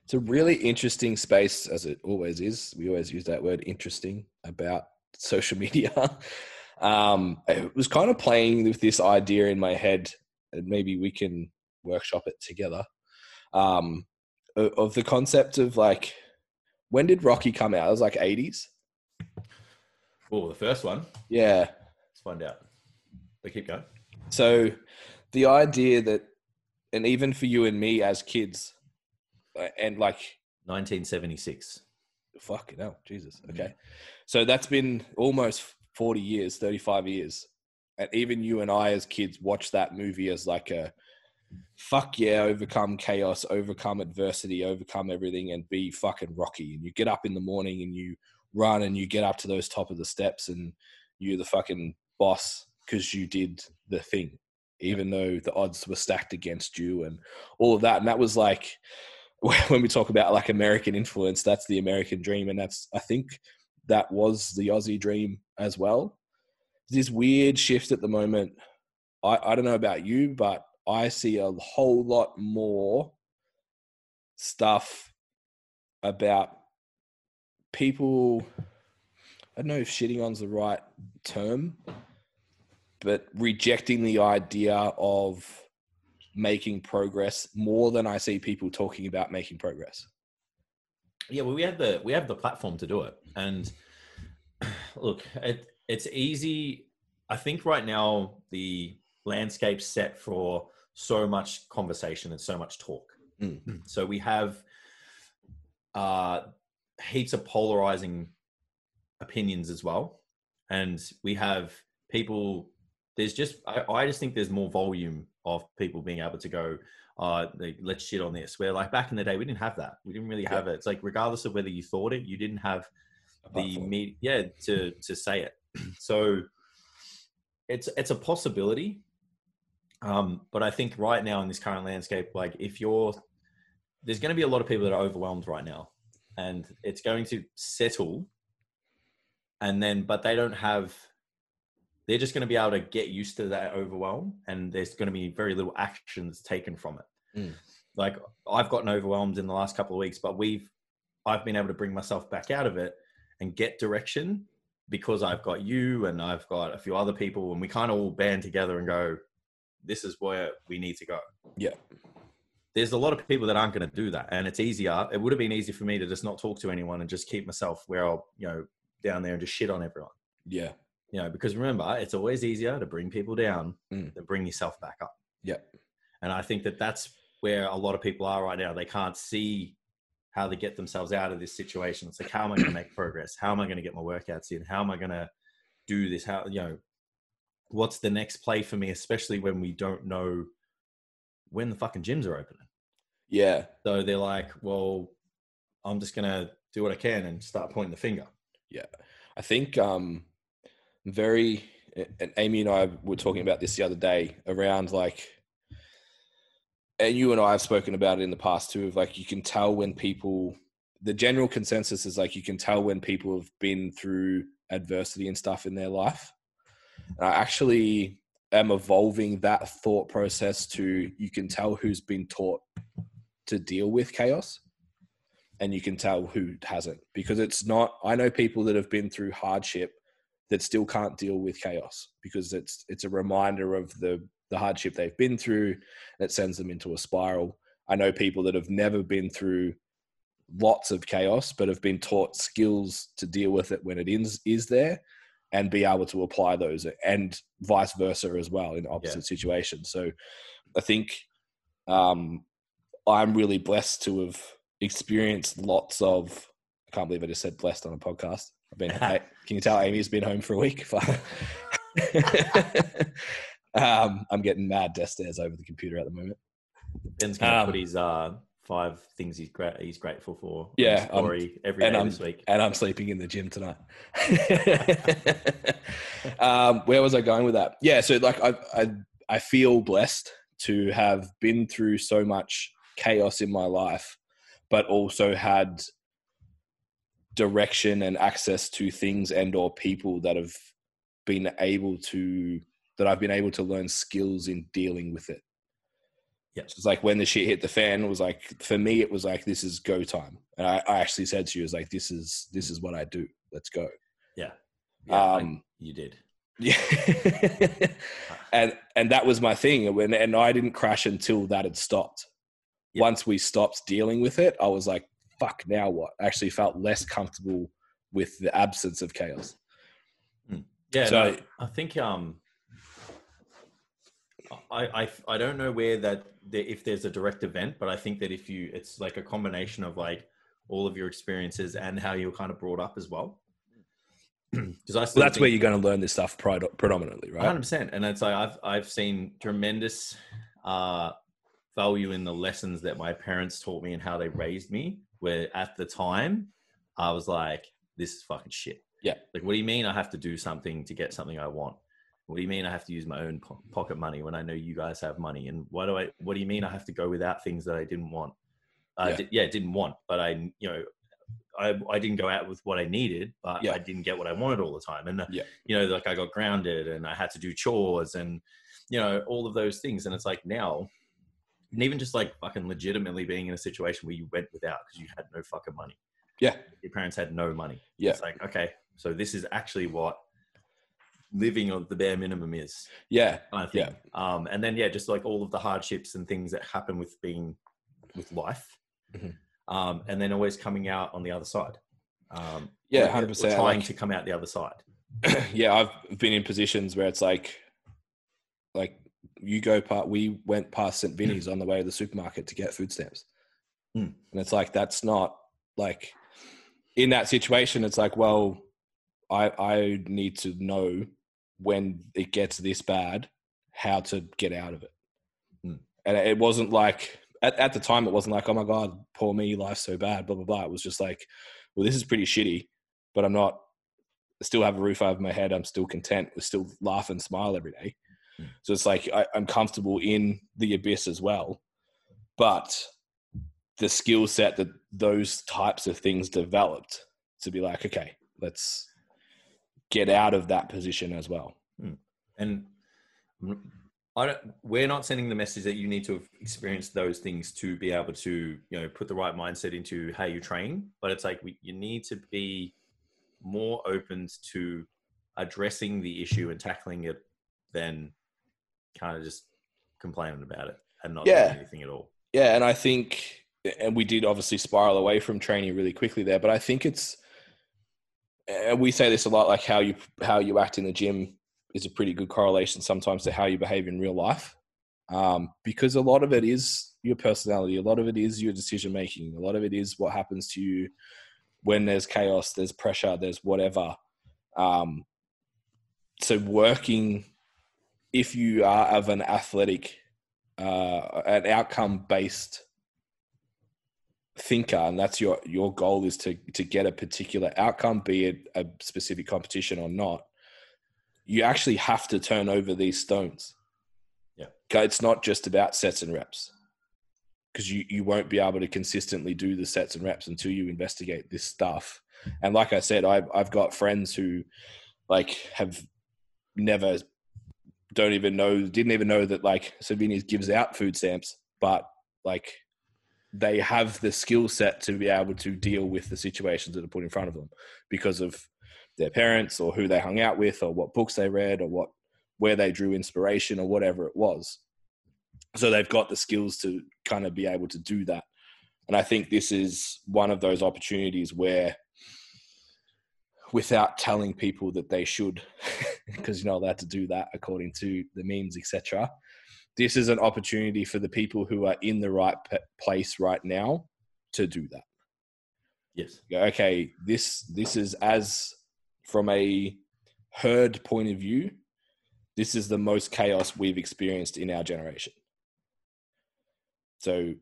It's a really interesting space, as it always is. We always use that word interesting about social media. um, I was kind of playing with this idea in my head, and maybe we can workshop it together. Um, of the concept of like, when did Rocky come out? It was like 80s. Oh, the first one. Yeah. Let's find out. But keep going. So, the idea that, and even for you and me as kids, uh, and like 1976. Fuck it, hell, Jesus. Okay, so that's been almost 40 years, 35 years, and even you and I as kids watched that movie as like a fuck yeah, overcome chaos, overcome adversity, overcome everything, and be fucking rocky. And you get up in the morning and you run and you get up to those top of the steps and you're the fucking boss because you did the thing, even though the odds were stacked against you and all of that. And that was like when we talk about like American influence, that's the American dream, and that's I think that was the Aussie dream as well. This weird shift at the moment. I, I don't know about you, but I see a whole lot more stuff about people. I don't know if shitting on's the right term, but rejecting the idea of making progress more than I see people talking about making progress. Yeah, well, we have the we have the platform to do it, and look, it, it's easy. I think right now the landscape set for so much conversation and so much talk. Mm. So we have uh, heaps of polarizing opinions as well, and we have people. There's just I, I just think there's more volume of people being able to go, uh, let's shit on this. Where like back in the day, we didn't have that. We didn't really have yeah. it. It's like regardless of whether you thought it, you didn't have the media yeah to to say it. so it's it's a possibility. Um, but I think right now in this current landscape, like if you're there's going to be a lot of people that are overwhelmed right now, and it's going to settle. And then, but they don't have they're just going to be able to get used to that overwhelm and there's going to be very little actions taken from it mm. like i've gotten overwhelmed in the last couple of weeks but we've i've been able to bring myself back out of it and get direction because i've got you and i've got a few other people and we kind of all band together and go this is where we need to go yeah there's a lot of people that aren't going to do that and it's easier it would have been easy for me to just not talk to anyone and just keep myself where i'll you know down there and just shit on everyone yeah you know, because remember, it's always easier to bring people down mm. than bring yourself back up. Yeah. And I think that that's where a lot of people are right now. They can't see how they get themselves out of this situation. It's like, how am I going to make progress? How am I going to get my workouts in? How am I going to do this? How, you know, what's the next play for me, especially when we don't know when the fucking gyms are opening? Yeah. So they're like, well, I'm just going to do what I can and start pointing the finger. Yeah. I think, um, very and Amy and I were talking about this the other day around like and you and I have spoken about it in the past too of like you can tell when people the general consensus is like you can tell when people have been through adversity and stuff in their life. And I actually am evolving that thought process to you can tell who's been taught to deal with chaos and you can tell who hasn't. Because it's not I know people that have been through hardship that still can't deal with chaos because it's it's a reminder of the the hardship they've been through that sends them into a spiral. I know people that have never been through lots of chaos but have been taught skills to deal with it when it is is there and be able to apply those and vice versa as well in opposite yeah. situations so i think um, i'm really blessed to have experienced lots of i can't believe i just said blessed on a podcast I've been. can you tell Amy's been home for a week? um, I'm getting mad stares over the computer at the moment. Ben's to um, put his uh, five things he's he's grateful for. Yeah, story every day I'm, this week, and I'm sleeping in the gym tonight. um, where was I going with that? Yeah, so like I, I I feel blessed to have been through so much chaos in my life, but also had direction and access to things and or people that have been able to that I've been able to learn skills in dealing with it. Yeah. So it's like when the shit hit the fan, it was like for me, it was like this is go time, and I, I actually said to you, "It was like this is this is what I do. Let's go." Yeah. Yeah. I- Um, you did. Yeah, and and that was my thing. When and I didn't crash until that had stopped. Once we stopped dealing with it, I was like, "Fuck, now what?" I actually felt less comfortable with the absence of chaos. Yeah, So- no, I think um, I, I I don't know where that if there's a direct event, but I think that if you, it's like a combination of like all of your experiences and how you were kind of brought up as well. Because I So that's where you're going to learn this stuff predominantly, right? Hundred percent, and it's like I've I've seen tremendous uh, value in the lessons that my parents taught me and how they raised me. Where at the time, I was like, "This is fucking shit." Yeah. Like, what do you mean I have to do something to get something I want? What do you mean I have to use my own po- pocket money when I know you guys have money? And why do I? What do you mean I have to go without things that I didn't want? Uh, Yeah. yeah, didn't want, but I, you know, I I didn't go out with what I needed, but Yeah. I didn't get what I wanted all the time. And uh, Yeah. you know, like I got grounded and I had to do chores and you know all of those things. And it's like now, and even just like fucking legitimately being in a situation where you went without because you had no fucking money. Yeah. your parents had no money. Yeah. it's like okay, so this is actually what living on the bare minimum is. Yeah, I think. Um, and then yeah, just like all of the hardships and things that happen with being with life, Mhm. um, and then always coming out on the other side. Um, yeah, hundred percent. Trying Like, to come out the other side. yeah, I've been in positions where it's like, like you go part. We went past St. Vinny's on the way to the supermarket to get food stamps, Mm. and it's like that's not like in that situation. It's like, well, I I need to know when it gets this bad how to get out of it, Mm. and it wasn't like at, at the time it wasn't like oh my god poor me life's so bad blah blah blah. It was just like, well, this is pretty shitty, but I'm not I still have a roof over my head. I'm still content. We still laugh and smile every day. Mm. So it's like I, I'm comfortable in the abyss as well. But the skill set that those types of things developed to be like, okay, let's get out of that position as well. Hmm. and I don't, we're not sending the message that you need to have experienced those things to be able to you know put the right mindset into how you train but it's like we, you need to be more open to addressing the issue and tackling it than kind of just complaining about it and not Yeah. doing anything at all Yeah, and I think, and we did obviously spiral away from training really quickly there, but I think it's, we say this a lot, like how you how you act in the gym is a pretty good correlation sometimes to how you behave in real life, um, because a lot of it is your personality, a lot of it is your decision making, a lot of it is what happens to you when there's chaos, there's pressure, there's whatever. Um, so working, if you are of an athletic uh, an outcome based thinker and that's your your goal is to to get a particular outcome be it a specific competition or not you actually have to turn over these stones. Yeah. Okay, it's not just about sets and reps. Because you you won't be able to consistently do the sets and reps until you investigate this stuff. And like i said i've, I've got friends who like have never don't even know didn't even know that like St. Vinny's gives out food stamps, but like they have the skill set to be able to deal with the situations that are put in front of them because of their parents or who they hung out with or what books they read or what where they drew inspiration or whatever it was. So they've got the skills to kind of be able to do that. And I think this is one of those opportunities where without telling people that they should because you're not allowed to do that according to the memes etc this is an opportunity for the people who are in the right p- place right now to do that. Yes. Okay this this is as from a herd point of view this is the most chaos we've experienced in our generation. So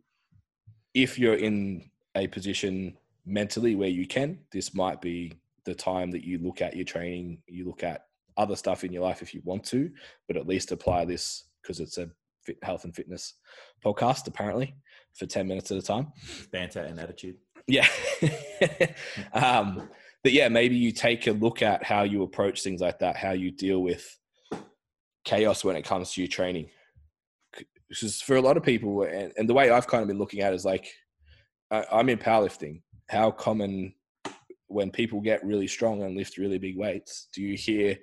if you're in a position mentally where you can this might be the time that you look at your training you look at other stuff in your life if you want to but at least apply this because it's a fit, health and fitness podcast apparently for 10 minutes at a time banter and attitude yeah. um, but yeah, maybe you take a look at how you approach things like that, how you deal with chaos when it comes to your training. because for a lot of people, and, and the way I've kind of been looking at it is like, I, I'm in powerlifting. How common when people get really strong and lift really big weights, do you hear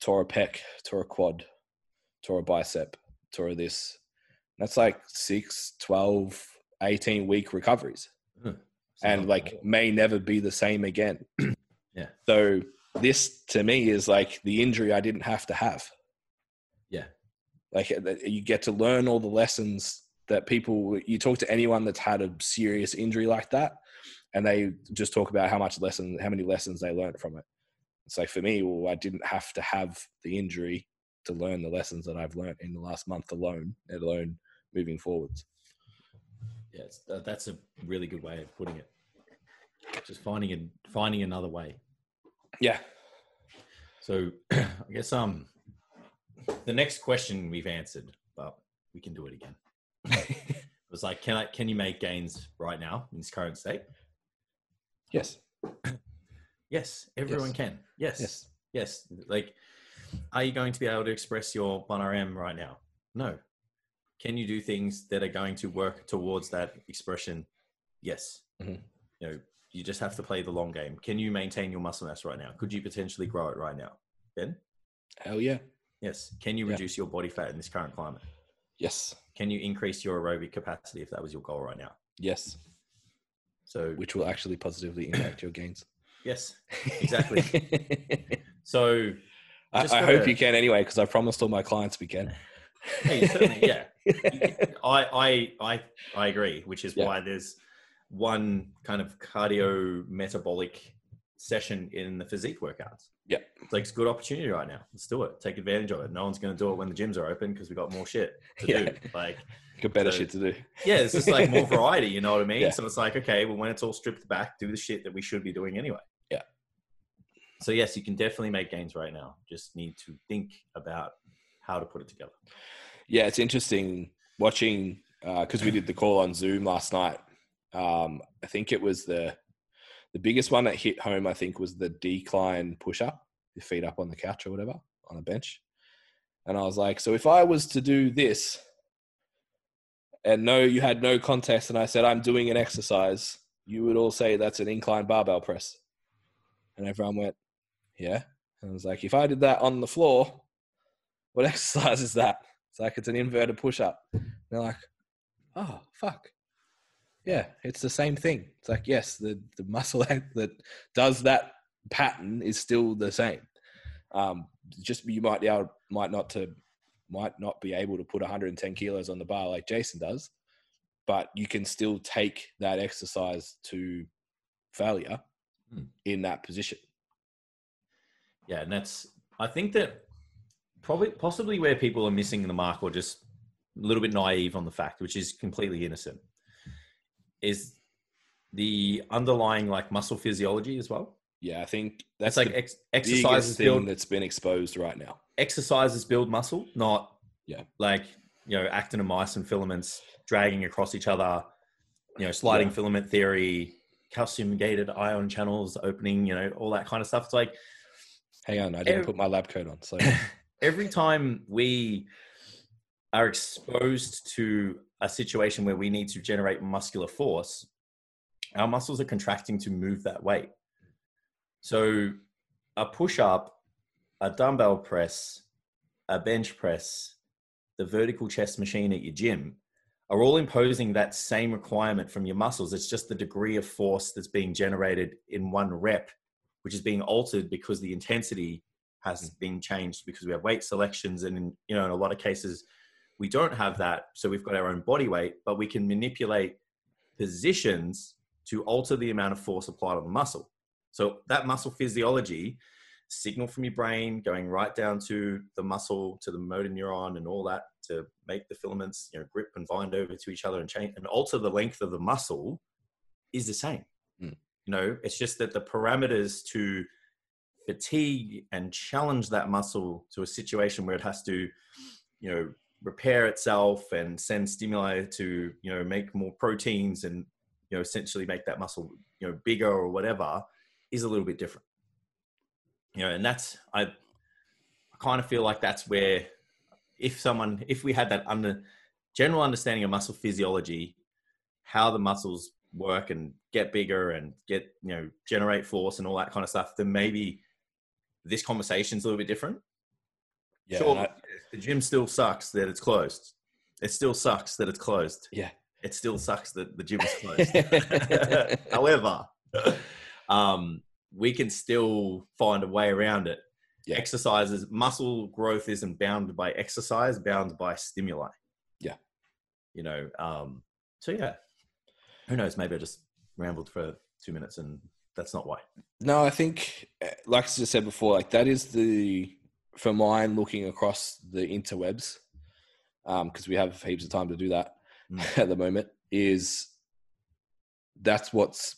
tore a pec, tore a quad, tore a bicep, tore this? That's like six, 12, 18 week recoveries. Mm. And like may never be the same again. Yeah. So this to me is like the injury I didn't have to have. Yeah. Like uh, you get to learn all the lessons that people you talk to anyone that's had a serious injury like that and they just talk about how much lesson how many lessons they learned from it. It's like for me, well, I didn't have to have the injury to learn the lessons that I've learned in the last month alone, let alone moving forwards. Yeah, uh, that's a really good way of putting it. Just finding a, finding another way. Yeah. So I guess um the next question we've answered, but we can do it again. it was like, can I can you make gains right now in this current state? Yes. Yes, everyone Yes. can. Yes. Yes. Yes. Like, are you going to be able to express your 1RM right now? No. Can you do things that are going to work towards that expression? Yes. Mhm. You know, you just have to play the long game. Can you maintain your muscle mass right now? Could you potentially grow it right now? Ben? Hell yeah. Yes. Can you Yeah. reduce your body fat in this current climate? Yes. Can you increase your aerobic capacity if that was your goal right now? Yes. So, Which will actually positively impact your gains. yes, exactly. So, I, I gotta- hope you can anyway, because I promised all my clients we can. Hey, certainly, yeah. I, I, I, I agree, which is Yeah. why there's one kind of cardio metabolic session in the physique workouts. Yeah. It's like it's a good opportunity right now. Let's do it. Take advantage of it. No one's going to do it when the gyms are open because we got more shit to Yeah. do. Like, Got better So- shit to do. yeah, it's just like more variety. You know what I mean? Yeah. So it's like, okay, well, when it's all stripped back, do the shit that we should be doing anyway. So yes, you can definitely make gains right now. Just need to think about how to put it together. Yeah, it's interesting watching because we did the call on Zoom last night. Um, I think it was the the biggest one that hit home. I think was the decline push up, your feet up on the couch or whatever on a bench. And I was like, so if I was to do this, and no, you had no contest, and I said I'm doing an exercise, you would all say that's an incline barbell press, and everyone went, yeah. And I was like, if I did that on the floor, what exercise is that? It's like it's an inverted push up. They're like, oh fuck. Yeah, it's the same thing. It's like, yes, the, the muscle that does that pattern is still the same. Um, just you might be able, might not to might not be able to put 110 kilos on the bar like Jason does, but you can still take that exercise to failure Hmm. in that position. Yeah, and that's I think that probably possibly where people are missing the mark or just a little bit naive on the fact, which is completely innocent, is the underlying like muscle physiology as well. Yeah, I think That's that's like ex- exercises build that's been exposed right now. exercises build muscle, not Yeah. like you know actin and myosin filaments dragging across each other. You know, sliding Yeah. filament theory, calcium gated ion channels opening. You know, all that kind of stuff. It's like Hang on, I didn't Ev- put my lab coat on. So every time we are exposed to a situation where we need to generate muscular force, our muscles are contracting to move that weight. So, a push up, a dumbbell press, a bench press, the vertical chest machine at your gym are all imposing that same requirement from your muscles. It's just the degree of force that's being generated in one rep, which is being altered because the intensity has been changed because we have weight selections and in, you know in a lot of cases we don't have that so we've got our own body weight but we can manipulate positions to alter the amount of force applied on the muscle. So that muscle physiology signal from your brain going right down to the muscle to the motor neuron and all that to make the filaments you know grip and bind over to each other and change and alter the length of the muscle is the same. Mm. You know it's just that the parameters to fatigue and challenge that muscle to a situation where it has to you know repair itself and send stimuli to you know make more proteins and you know essentially make that muscle you know bigger or whatever is a little bit different. You know and that's i i kind of feel like that's where if someone if we had that under general understanding of muscle physiology, how the muscles work and get bigger and get you know generate force and all that kind of stuff, then maybe this conversation's a little bit different. Yeah, sure, I- the gym still sucks that it's closed. It still sucks that it's closed. yeah. It still sucks that the gym is closed. However, um, we can still find a way around it. Yeah. Exercises, muscle growth isn't bound by exercise, bound by stimuli. Yeah. You know, um, so yeah, who knows? Maybe I just rambled for two minutes and that's not why. No, I think, uh, like I just said before, like that is the for mine looking across the interwebs, because we have heaps of time to do that Mm. at the moment. Is that's what's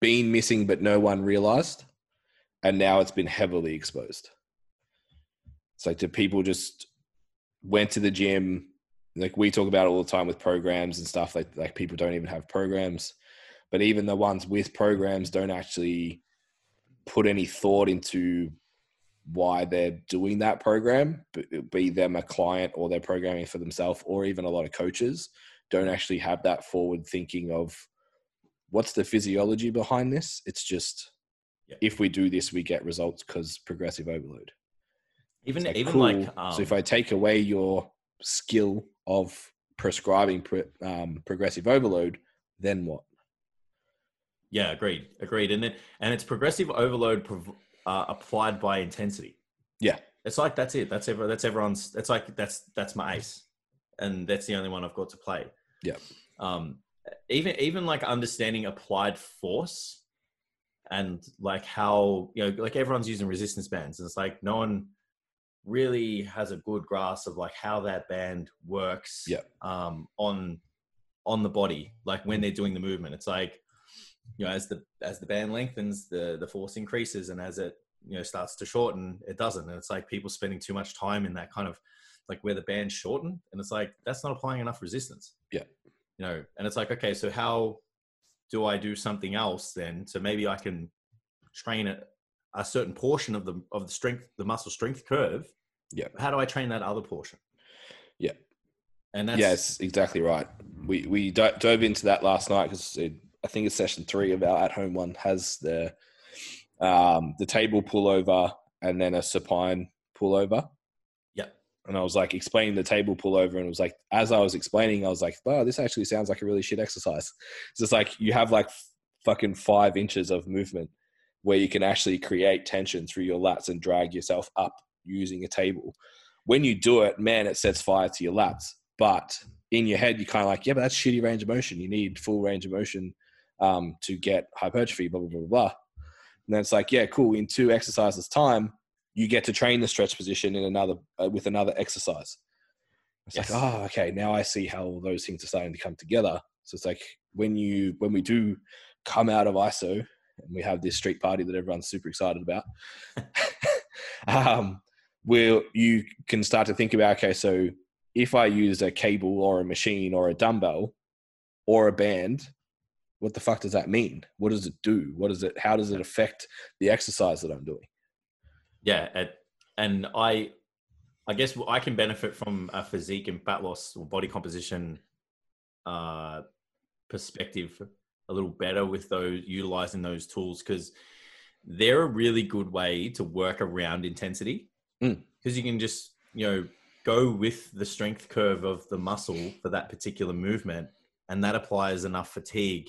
been missing, but no one realized, and now it's been heavily exposed. It's like, do people just went to the gym? Like we talk about it all the time with programs and stuff. Like like people don't even have programs, but even the ones with programs don't actually put any thought into why they're doing that program, be them a client or they're programming for themselves, or even a lot of coaches don't actually have that forward thinking of what's the physiology behind this. It's just Yeah. if we do this, we get results because progressive overload. Even like, even cool. like um, so if I take away your skill of prescribing pro, um, progressive overload, then what? yeah, agreed, agreed, and it, and it's progressive overload prov- uh, applied by intensity. Yeah. It's like that's it. That's ever. That's everyone's. It's like that's that's my ace, and that's the only one I've got to play. Yeah. Um, even even like understanding applied force, and like how you know like everyone's using resistance bands, and it's like no one really has a good grasp of like how that band works. Yeah. Um, on on the body, like when they're doing the movement, it's like you know as the as the band lengthens, the the force increases, and as it you know starts to shorten, it doesn't. And it's like people spending too much time in that kind of like where the band's shortened, and it's like that's not applying enough resistance. Yeah. You know, and it's like okay, so how do I do something else then? So maybe I can train a, a certain portion of the of the strength, the muscle strength curve. Yeah. How do I train that other portion? Yeah. And that's yes, exactly right. We we dove into that last night because I think it's session three of our at home one has the um, the table pullover and then a supine pullover. Yeah. And I was like explaining the table pullover, and it was like as I was explaining, I was like, "Wow, this actually sounds like a really shit exercise." It's like you have like fucking five inches of movement where you can actually create tension through your lats and drag yourself up using a table. When you do it, man, it sets fire to your lats. But in your head, you're kind of like, yeah, but that's shitty range of motion. You need full range of motion um, to get hypertrophy, blah, blah, blah, blah. And then it's like, yeah, cool. In two exercises time, you get to train the stretch position in another uh, with another exercise. It's Yes. like, oh, okay, now I see how all those things are starting to come together. So it's like when you when we do come out of ISO and we have this street party that everyone's super excited about, um, where you can start to think about, okay, so if I use a cable or a machine or a dumbbell or a band, what the fuck does that mean? What does it do? What does it? How does it affect the exercise that I'm doing? yeah and i i guess i can benefit from a physique and fat loss or body composition uh perspective a little better with those utilizing those tools because they're a really good way to work around intensity because Mm. you can just you know go with the strength curve of the muscle for that particular movement and that applies enough fatigue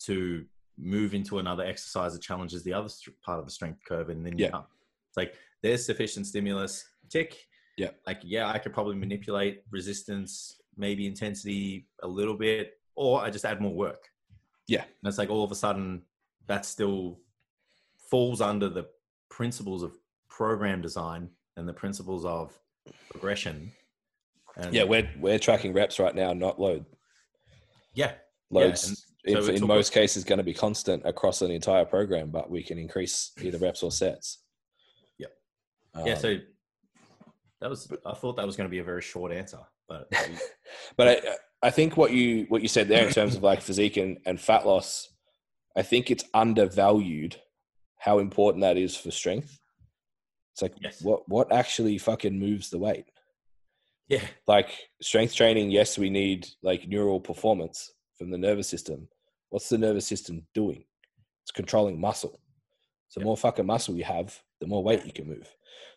to move into another exercise that challenges the other part of the strength curve and then you Yeah. come. It's like there's sufficient stimulus. Tick. Yeah. Like yeah, I could probably manipulate resistance, maybe intensity a little bit, or I just add more work. Yeah. And it's like all of a sudden that still falls under the principles of program design and the principles of progression. And Yeah, we're we're tracking reps right now, not load. yeah, Loads in, so in most cases going to be constant across an entire program, but we can increase either reps or sets. Yeah. Um, yeah. So that was I thought that was going to be a very short answer, but but I, I think what you what you said there in terms of like physique and, and fat loss, I think it's undervalued how important that is for strength. It's like Yes. what what actually fucking moves the weight. Yeah. Like strength training, yes, we need like neural performance from the nervous system. What's the nervous system doing? It's controlling muscle. So Yeah. more fucking muscle you have, the more weight you can move.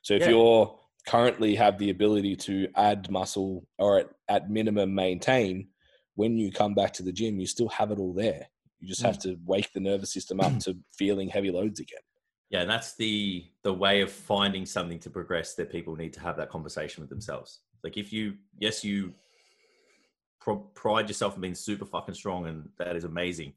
So if Yeah. you're currently have the ability to add muscle or at, at minimum maintain, when you come back to the gym, you still have it all there. You just have mm. to wake the nervous system up to feeling heavy loads again. Yeah, and that's the the way of finding something to progress that people need to have that conversation with themselves. Like if you, yes, you pro- pride yourself in being super fucking strong, and that is amazing.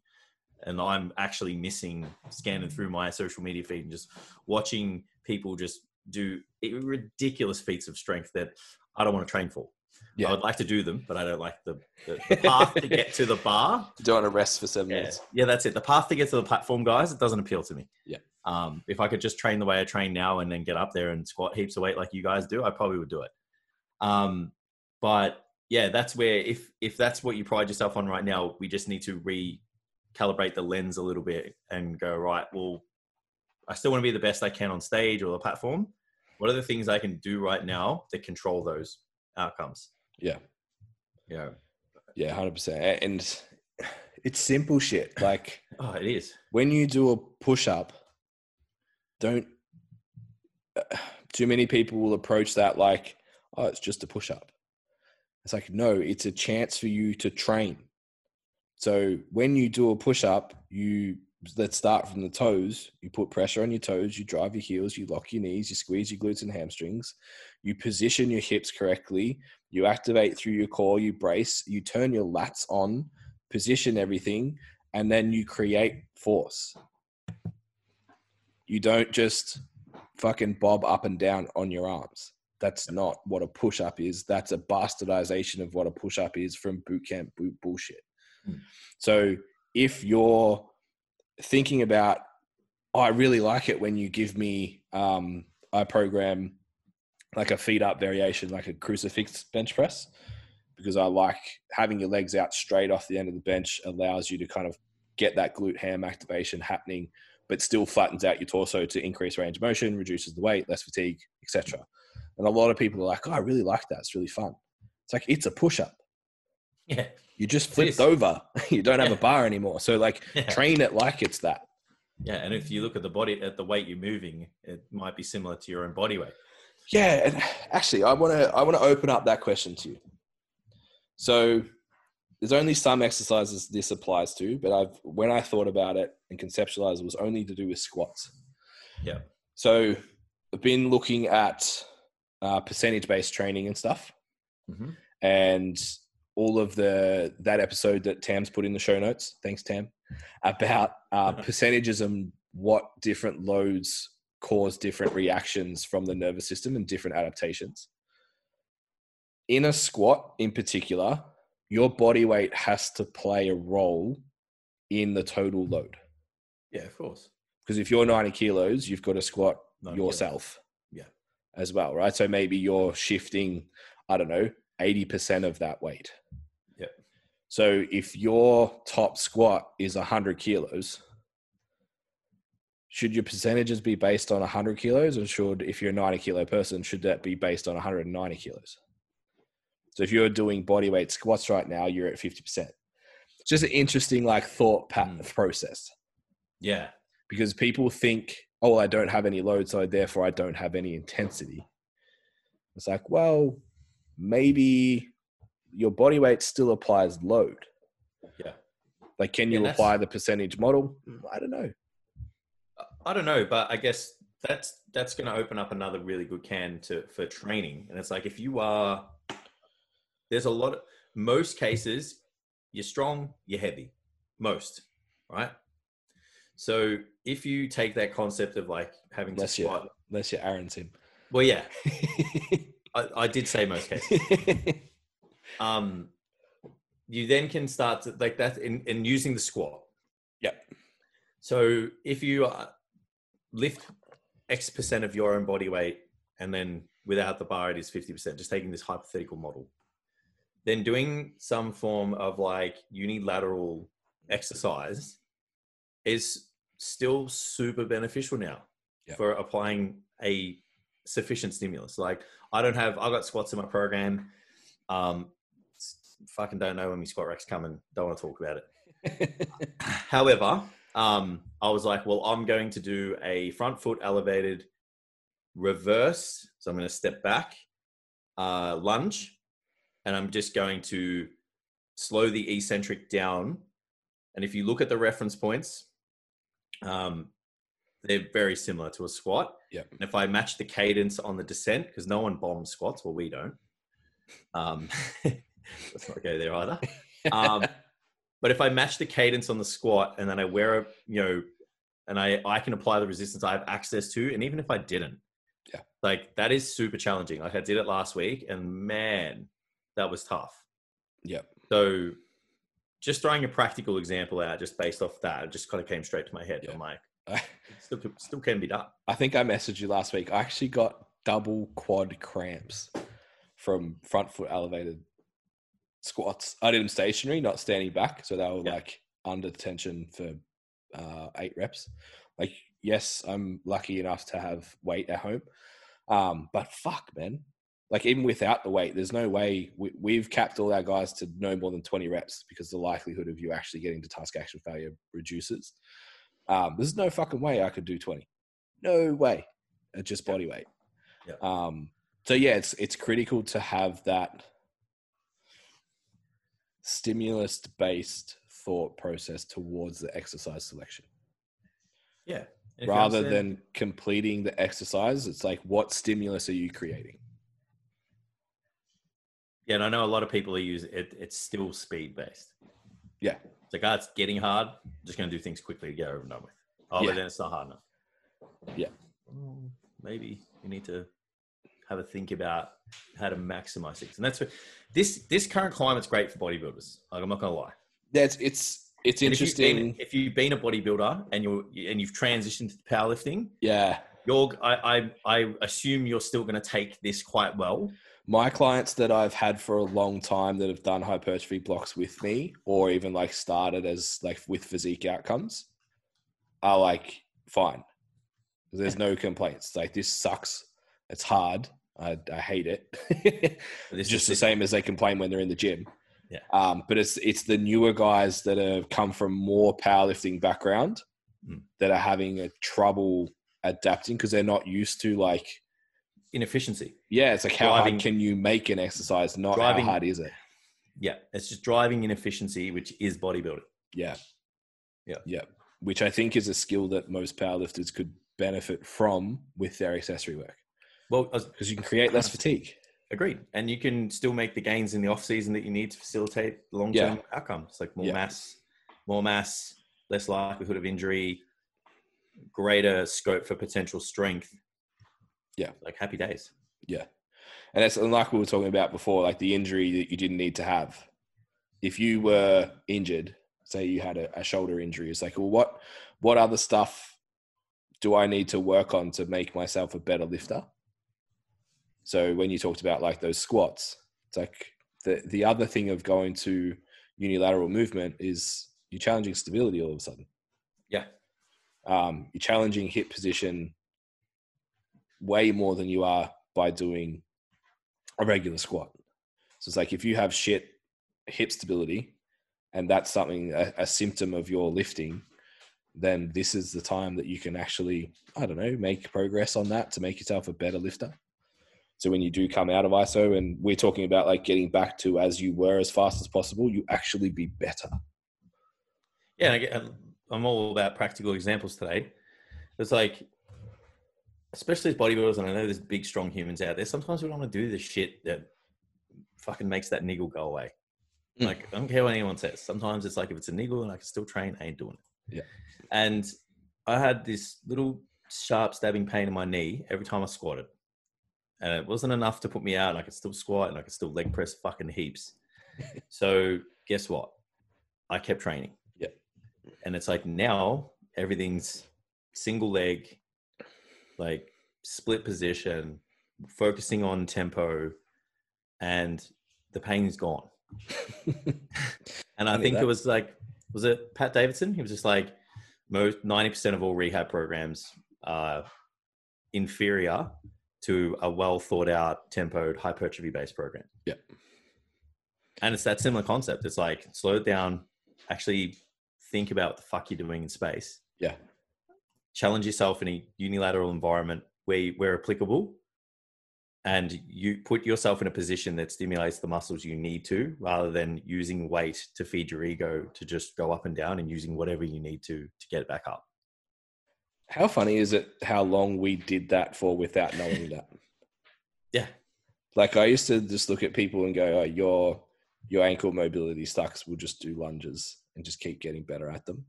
And I'm actually missing scanning through my social media feed and just watching people just do ridiculous feats of strength that I don't want to train for. Yeah. I would like to do them, but I don't like the, the, the path to get to the bar. Don't want to rest for seven Yeah, minutes. yeah, that's it. The path to get to the platform, guys, it doesn't appeal to me. Yeah. Um, if I could just train the way I train now and then get up there and squat heaps of weight like you guys do, I probably would do it. Um, but yeah, that's where if if that's what you pride yourself on right now, we just need to recalibrate the lens a little bit and go right. Well, I still want to be the best I can on stage or the platform. What are the things I can do right now that control those outcomes? Yeah. Yeah. Yeah, hundred percent. And it's simple shit. Like Oh, it is. when you do a push up, don't. Uh, too many people will approach that like, oh, it's just a push up. It's like no, it's a chance for you to train. So when you do a push up, you let's start from the toes. You put pressure on your toes. You drive your heels. You lock your knees. You squeeze your glutes and hamstrings. You position your hips correctly. You activate through your core. You brace. You turn your lats on. Position everything and then you create force. You don't just fucking bob up and down on your arms. That's not what a push up is. That's a bastardization of what a push up is from boot camp boot bullshit. Hmm. So if you're thinking about, oh, I really like it when you give me, um, I program like a feet up variation, like a crucifix bench press because I like having your legs out straight off the end of the bench allows you to kind of get that glute ham activation happening, but still flattens out your torso to increase range of motion, reduces the weight, less fatigue, etc. And a lot of people are like, "Oh, I really like that. It's really fun." It's like it's a push up. Yeah. You just flipped over. you don't have Yeah. a bar anymore. So like Yeah. train it like it's that. Yeah, and if you look at the body, at the weight you're moving, it might be similar to your own body weight. Yeah, and actually, I want to I want to open up that question to you. So, there's only some exercises this applies to, but I've when I thought about it and conceptualized, it was only to do with squats. Yeah. So, I've been looking at uh, percentage based training and stuff, Mhm. and all of the that episode that Tam's put in the show notes. Thanks, Tam, about uh, percentages and what different loads cause different reactions from the nervous system and different adaptations. In a squat, in particular, your body weight has to play a role in the total load. Yeah, of course. Because if you're 90 kilos, you've got to squat 90 kilos. yourself. Yeah. As well, right? So maybe you're shifting, I don't know, 80% of that weight. Yep. So if your top squat is 100 kilos, should your percentages be based on 100 kilos or should, if you're a 90 kilo person, should that be based on 190 kilos? So if you're doing body weight squats right now, you're at 50%. It's just an interesting like thought pattern Mm. process Yeah. because people think, oh, I don't have any load, so therefore I don't have any intensity. It's like, well, maybe your body weight still applies load. Yeah. Like, can you that's- apply the percentage model? Mm, I don't know. I don't know, but I guess that's that's going to open up another really good can to for training. And it's like if you are, there's a lot. Of, most cases, you're strong, you're heavy. Most, right? So if you take that concept of like having Unless to squat, unless you're Aaron's him. well, yeah, I, I did say most cases. um, you then can start to like that in, in using the squat. Yep. So if you uh, lift X percent of your own body weight and then without the bar, it is 50%, just taking this hypothetical model, then doing some form of like unilateral exercise is still super beneficial now Yep. for applying a sufficient stimulus. Like I don't have, I've got squats in my program. Um, fucking don't know when my squat rack's coming. Don't want to talk about it. However, um, I was like, well, I'm going to do a front foot elevated reverse. So I'm going to step back, uh, lunge, and I'm just going to slow the eccentric down. And if you look at the reference points, um, they're very similar to a squat. Yeah. And if I match the cadence on the descent, because no one bombs squats, well, we don't. Um, let's not go there either. Um, but if I match the cadence on the squat and then I wear a, you know, and I, I can apply the resistance I have access to, and even if I didn't, Yeah. like that is super challenging. Like I did it last week, and man, that was tough. Yep. So, just throwing a practical example out, just based off that, it just kind of came straight to my head. Yeah. I'm like, still, still can be done. I think I messaged you last week. I actually got double quad cramps from front foot elevated squats. I did them stationary, not standing back. So they were Yeah. like under tension for uh, eight reps. Like, yes, I'm lucky enough to have weight at home. Um, but fuck, man. Like, even without the weight, there's no way we, we've capped all our guys to no more than 20 reps because the likelihood of you actually getting to task action failure reduces. Um, there's no fucking way I could do 20. No way. At just body weight. Yeah. Um, so yeah, it's it's critical to have that stimulus based thought process towards the exercise selection Yeah. Rather than completing the exercise it's like what stimulus are you creating Yeah, and I know a lot of people are using it. It's still speed based. Yeah. It's like, ah, it's getting hard. I'm just going to do things quickly to get over and done with. Oh, Yeah. but then it's not hard enough. Yeah. Well, maybe you need to have a think about how to maximize things. And that's what this this current climate's great for bodybuilders. Like, I'm not going to lie. that's it's it's And if you've been- interesting If you've been a bodybuilder and you're and you've transitioned to powerlifting, yeah you're I I, I assume you're still going to take this quite well. my clients that I've had for a long time that have done hypertrophy blocks with me, or even like started as like with physique outcomes, are like fine. There's no complaints. Like this sucks. It's hard. I, I hate it. It's just the same as they complain when they're in the gym. Yeah. Um, but it's it's the newer guys that have come from more powerlifting background Mm. that are having a trouble adapting because they're not used to like inefficiency. yeah, it's like how Driving- hard can you make an exercise, not Driving- how hard is it? Yeah, it's just driving inefficiency, which is bodybuilding. Yeah. Yeah. Yeah. Which I think is a skill that most powerlifters could benefit from with their accessory work Well, because you can create less fatigue. agreed, and you can still make the gains in the off season that you need to facilitate long-term outcomes, like more Yeah. mass, more mass, less likelihood of injury, greater scope for potential strength. Yeah. like happy days. Yeah. And that's like we were talking about before, like the injury that you didn't need to have. If you were injured, say you had a, a shoulder injury, it's like, well, what what other stuff do I need to work on to make myself a better lifter? So when you talked about like those squats, it's like the the other thing of going to unilateral movement is you're challenging stability all of a sudden. Um, you're challenging hip position way more than you are by doing a regular squat. So it's like if you have shit hip stability, and that's something a, a symptom of your lifting, then this is the time that you can actually, I don't know, make progress on that to make yourself a better lifter. So when you do come out of ISO, and we're talking about like getting back to as you were as fast as possible, you actually be better. yeah. I'm all about practical examples today. It's like, especially as bodybuilders, and I know there's big, strong humans out there. Sometimes we don't want to do the shit that fucking makes that niggle go away. Mm. Like, I don't care what anyone says. Sometimes it's like if it's a niggle and I can still train, I ain't doing it. Yeah. And I had this little sharp stabbing pain in my knee every time I squatted. And it wasn't enough to put me out. And I could still squat and I could still leg press fucking heaps. so guess what? I kept training. And it's like now everything's single leg, like split position, focusing on tempo, and the pain's gone. And I I think that. it was like, was it Pat Davidson? He was just like, most ninety percent of all rehab programs are inferior to a well thought out, tempoed hypertrophy based program. Yeah. And it's that similar concept. It's like slow it down, actually think about what the fuck you're doing in space. Yeah. Challenge yourself in a unilateral environment where where applicable, and you put yourself in a position that stimulates the muscles you need to, rather than using weight to feed your ego to just go up and down, and using whatever you need to to get it back up. How funny is it how long we did that for without knowing that? Yeah. Like I used to just look at people and go, oh, your your ankle mobility sucks. We'll just do lunges and just keep getting better at them.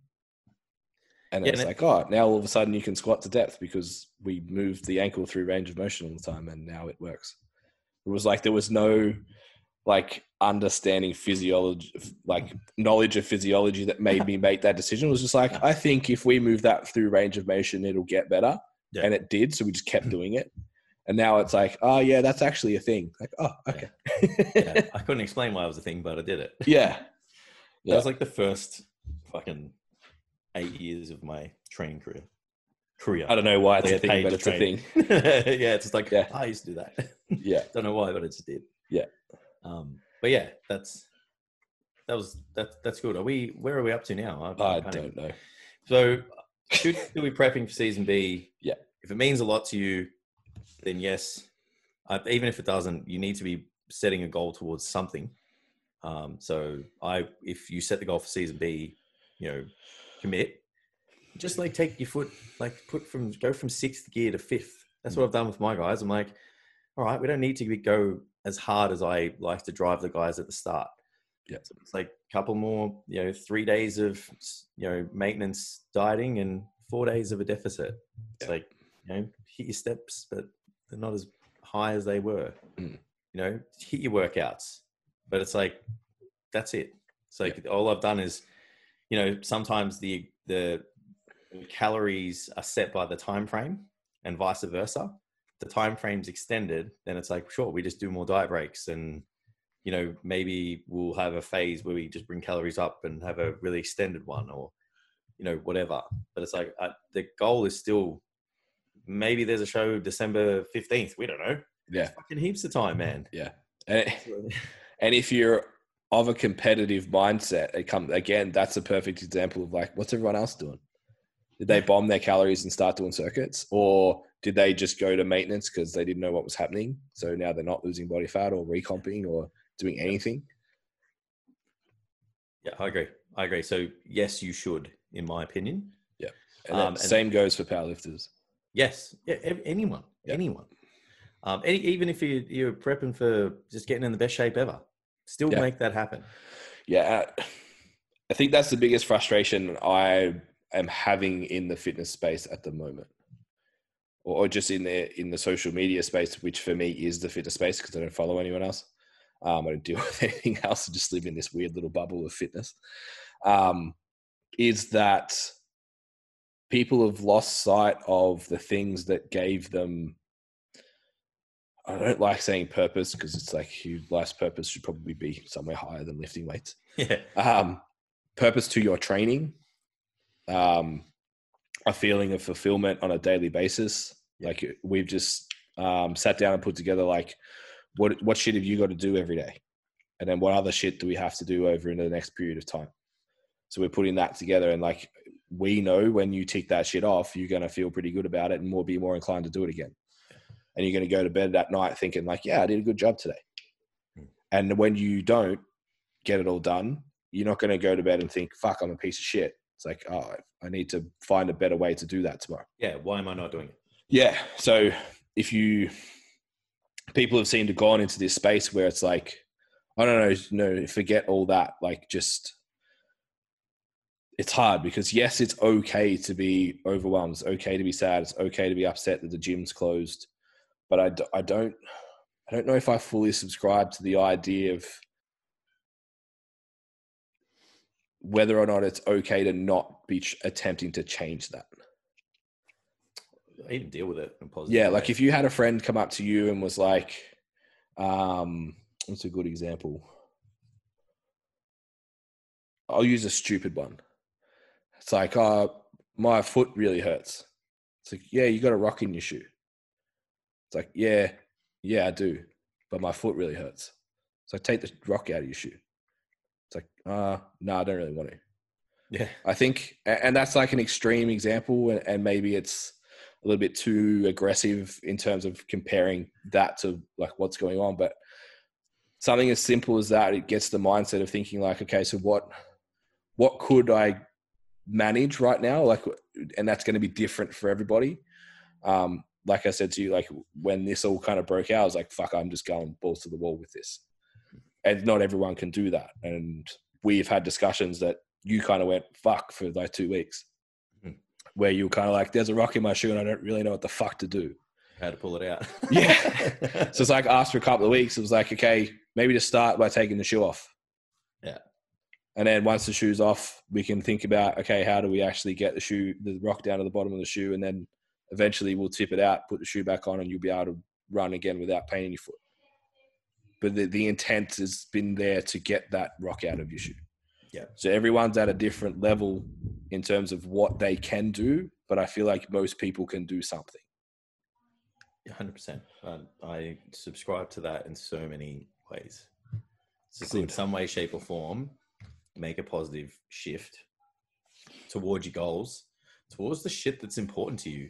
And Yeah, it's like, oh, now all of a sudden you can squat to depth because we moved the ankle through range of motion all the time and now it works. It was like there was no like understanding physiology, like knowledge of physiology that made me make that decision. It was just like, I think if we move that through range of motion, it'll get better. Yeah. And it did. So we just kept hmm. doing it. And now it's like, oh, yeah, that's actually a thing. Like, oh, okay. yeah. I couldn't explain why it was a thing, but I did it. yeah. That was like the first fucking eight years of my training career. Career. I don't know why it's Like a thing, but it's a thing. yeah, it's just like Yeah. I used to do that. Yeah. don't know why, but it just did. Yeah. Um, but yeah, that's that was that's that's good. Are we? Where are we up to now? I even- don't know. So, should still be prepping for season B. Yeah. If it means a lot to you, then yes. Uh, even if it doesn't, you need to be setting a goal towards something. Um, so, I if you set the goal for season B, you know, commit. Just like take your foot, like put from go from sixth gear to fifth. That's what I've done with my guys. I'm like, all right, we don't need to be- go as hard as I like to drive the guys at the start. Yeah. So it's like a couple more, you know, three days of, you know, maintenance dieting and four days of a deficit. It's Yeah. like, you know, hit your steps, but they're not as high as they were. Mm. You know, hit your workouts, but it's like, that's it. It's like all I've done is, you know, sometimes the, the calories are set by the time frame and vice versa. The time frame's extended, then it's like, sure, we just do more diet breaks and you know, maybe we'll have a phase where we just bring calories up and have a really extended one or, you know, whatever. But it's like I, the goal is still maybe there's a show December 15th. We don't know. Yeah. Fucking heaps of time, man. And, eh, and if you're of a competitive mindset, it comes again, that's a perfect example of like, what's everyone else doing? Did they bomb their calories and start doing circuits? Or did they just go to maintenance because they didn't know what was happening? So now they're not losing body fat or recomping or doing anything. Yeah, I agree. I agree. So yes, you should, in my opinion. And Um, and- same goes for powerlifters. Yes, yeah, anyone, Yeah. anyone. Um, any, even if you, you're prepping for just getting in the best shape ever, still Yeah. make that happen. Yeah. I think that's the biggest frustration I am having in the fitness space at the moment. Or or just in the in the social media space, which for me is the fitness space because I don't follow anyone else. Um, I don't deal with anything else. I just live in this weird little bubble of fitness. Um, is that people have lost sight of the things that gave them I don't like saying purpose because it's like your life's purpose should probably be somewhere higher than lifting weights. Yeah, Um, purpose to your training, um, a feeling of fulfillment on a daily basis. Like we've just um, sat down and put together like what what shit have you got to do every day, and then what other shit do we have to do over into the next period of time. So we're putting that together, and like we know when you tick that shit off, you're gonna feel pretty good about it, and more be more inclined to do it again. And you're gonna go to bed that night thinking like, yeah, I did a good job today. Hmm. And when you don't get it all done, you're not going to go to bed and think, fuck, I'm a piece of shit. It's like, oh, I need to find a better way to do that tomorrow. yeah. Why am I not doing it? Yeah. So if you, people have seemed to gone into this space where it's like, I don't know, no, forget all that. Like, just, it's hard because yes, it's okay to be overwhelmed. It's okay to be sad. It's okay to be upset that the gym's closed. But I, d- I don't, I don't know if I fully subscribe to the idea of whether or not it's okay to not be ch- attempting to change that. I even deal with it in positive. Yeah, way. like if you had a friend come up to you and was like, um, what's a good example? I'll use a stupid one. It's like, oh, my foot really hurts. It's like, yeah, you got a rock in your shoe. It's like, yeah, yeah, I do, but my foot really hurts. So like take the rock out of your shoe. It's like, uh, no, I don't really want to. Yeah. I think, and that's like an extreme example, and, and maybe it's a little bit too aggressive in terms of comparing that to like what's going on. But something as simple as that, it gets the mindset of thinking like, okay, so what, what could I manage right now? Like, and that's going to be different for everybody. Um, like I said to you, like when this all kind of broke out, I was like, fuck, I'm just going balls to the wall with this. And not everyone can do that. And we've had discussions that you kind of went fuck for like two weeks, Mhm. where you were kind of like, "There's a rock in my shoe, and I don't really know what the fuck to do." How to pull it out. Yeah. So it's like after a couple of weeks, it was like, okay, maybe to start by taking the shoe off. Yeah. And then once the shoe's off, we can think about, okay, how do we actually get the shoe, the rock down to the bottom of the shoe, and then eventually we'll tip it out, put the shoe back on, and you'll be able to run again without pain in your foot. But the, the intent has been there to get that rock out of your shoe. Yeah. So everyone's at a different level in terms of what they can do, but I feel like most people can do something. hundred percent. I subscribe to that in so many ways. Just in some way, shape, or form, make a positive shift towards your goals, towards the shit that's important to you.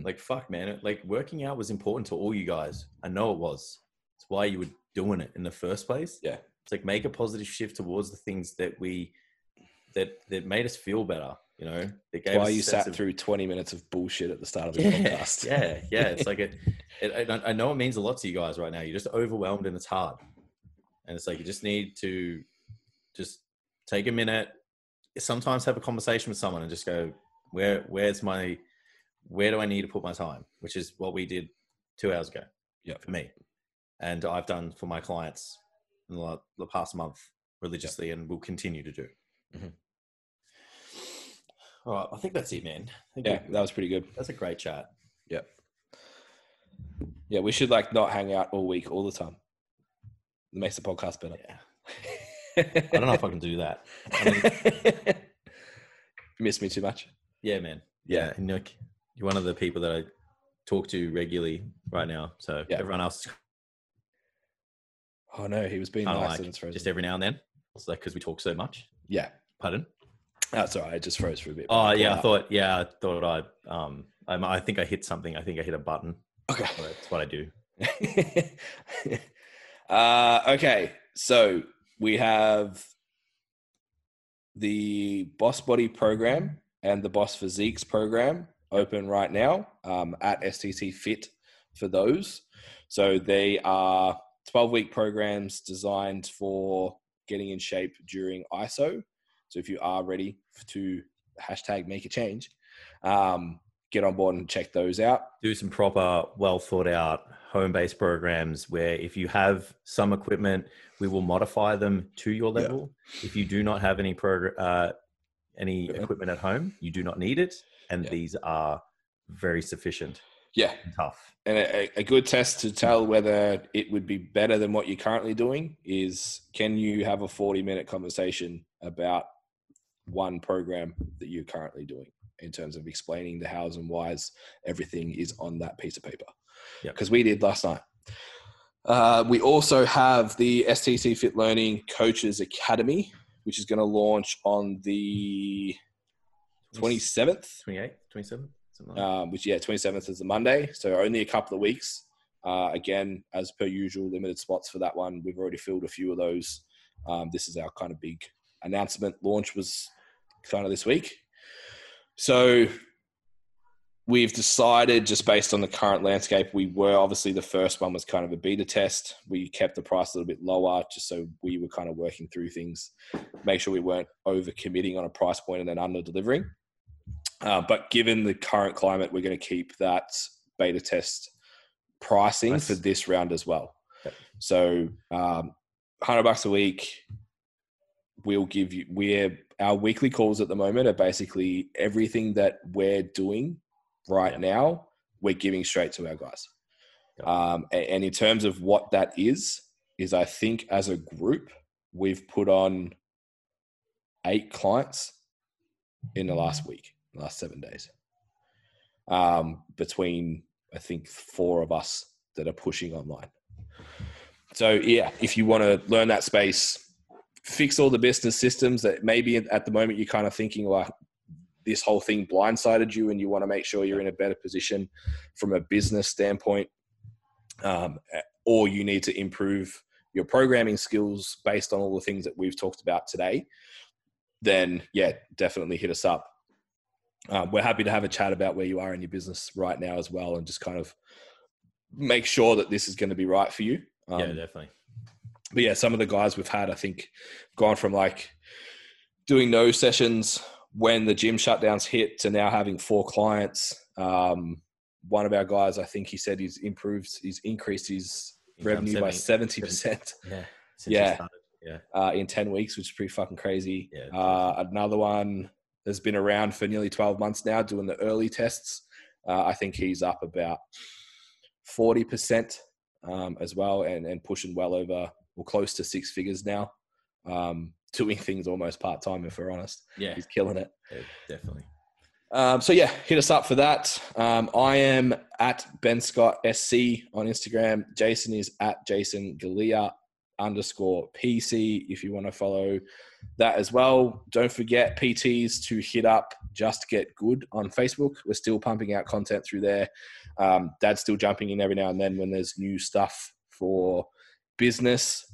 Mm. Like fuck, man. Like working out was important to all you guys. I know it was. It's why you were doing it in the first place. Yeah. It's like make a positive shift towards the things that we that that made us feel better. You know, why you sat of- through 20 minutes of bullshit at the start of the yeah, podcast. yeah, yeah. It's like it, it. I- I know it means a lot to you guys right now. You're just overwhelmed and it's hard, and it's like you just need to just take a minute. Sometimes have a conversation with someone and just go, "Where, where's my, where do I need to put my time?" Which is what we did two hours ago. Yeah. for me, and I've done for my clients in the, the past month religiously, and will continue to do. Mhm. All right, I think that's it, man. Yeah, that was pretty good. that's a great chat. Yep. Yeah, we should like not hang out all week, all the time. It makes the podcast better. Yeah. I don't know if I can do that. I mean, you miss me too much. yeah, man. Yeah. Yeah. You're one of the people that I talk to regularly right now. So Yeah. everyone else Oh no, he was being nice like and frozen. just every now and then. It's like because we talk so much. yeah, Pardon? that's all right. It just froze for a bit. Oh yeah, I thought yeah, I thought I um I, I think I hit something. I think I hit a button. Okay. That's what I do. uh, okay, so we have the Boss Body program and the Boss Physiques program open right now um, at STC Fit for those. So they are 12 week programs designed for getting in shape during ISO. So if you are ready to hashtag make a change, um, get on board and check those out. Do some proper, well thought out home based programs where if you have some equipment, we will modify them to your Yeah. level. If you do not have any progr- uh, any equipment at home, you do not need it, and Yeah. these are very sufficient Yeah, and tough. And a, a good test to tell whether it would be better than what you're currently doing is can you have a 40 minute conversation about one program that you're currently doing in terms of explaining the hows and whys everything is on that piece of paper? Yep. Because we did last night. Uh, we also have the STC Fit Learning Coaches Academy, which is going to launch on the 27th 28, 27, something like um, which yeah, 27th is the Monday, so only a couple of weeks. Uh, again, as per usual, limited spots for that one. We've already filled a few of those. Um, this is our kind of big announcement. Launch was kind of this week, so we've decided just based on the current landscape. We were obviously the first one was kind of a beta test. We kept the price a little bit lower just so we were kind of working through things, make sure we weren't over committing on a price point and then under delivering. Uh, but given the current climate, we're going to keep that beta test pricing Nice. for this round as well. So, um, hundred bucks a week. We'll give you. We're our weekly calls at the moment are basically everything that we're doing right now. We're giving straight to our guys. Um, and in terms of what that is, is I think as a group we've put on eight clients in the last week, last seven days. Um, between I think four of us that are pushing online. so yeah, if you want to learn that space, fix all the business systems that maybe at the moment you're kind of thinking, like this whole thing blindsided you, and you want to make sure you're in a better position from a business standpoint, um, or you need to improve your programming skills based on all the things that we've talked about today. Then yeah, definitely hit us up. Um, we're happy to have a chat about where you are in your business right now as well, and just kind of make sure that this is going to be right for you. Um, yeah, definitely. But yeah, some of the guys we've had, I think, gone from like doing no sessions when the gym shutdowns hit to now having four clients. Um, one of our guys, I think he said he's improved, he's increased his Income revenue 70, by seventy percent. Yeah, yeah, yeah. Uh, in ten weeks, which is pretty fucking crazy. Yeah, uh, another one has been around for nearly twelve months now, doing the early tests. Uh, I think he's up about forty percent um, as well, and and pushing well over or close to six figures now. Um, doing things almost part time, if we're honest. Yeah, he's killing it. Yeah, definitely. Um, so yeah, hit us up for that. Um, I am at Ben Scott SC on Instagram. Jason is at Jason Galea underscore PC if you want to follow that as well. Don't forget PTs to hit up Just Get Good on Facebook. We're still pumping out content through there. Um, Dad's still jumping in every now and then when there's new stuff for business.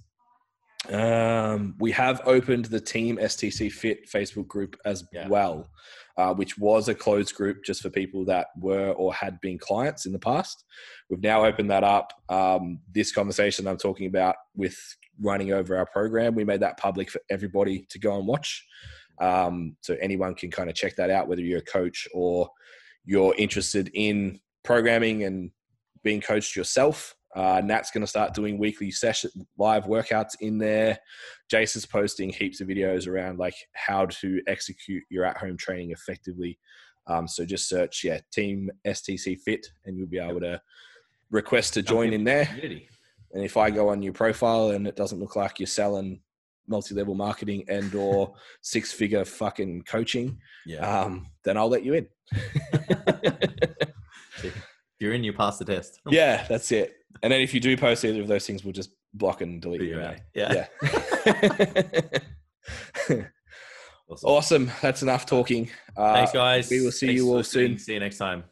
Um, we have opened the Team STC Fit Facebook group as yeah. well, uh, which was a closed group just for people that were or had been clients in the past. We've now opened that up. Um, this conversation I'm talking about with running over our program, we made that public for everybody to go and watch. Um, so anyone can kind of check that out, whether you're a coach or you're interested in programming and being coached yourself. Uh, Nat's going to start doing weekly session live workouts in there. Jason's posting heaps of videos around like how to execute your at-home training effectively. Um, so just search yeah Team STC Fit, and you'll be able to request to join in there. And if I go on your profile and it doesn't look like you're selling multi-level marketing and or six-figure fucking coaching, yeah. um, then I'll let you in. if you're in, you pass the test. yeah, that's it. And then if you do post either of those things, we'll just block and delete you. Out. Yeah. yeah. awesome. awesome. That's enough talking. Uh, Thanks, guys. We will see Thanks you all soon. See you next time.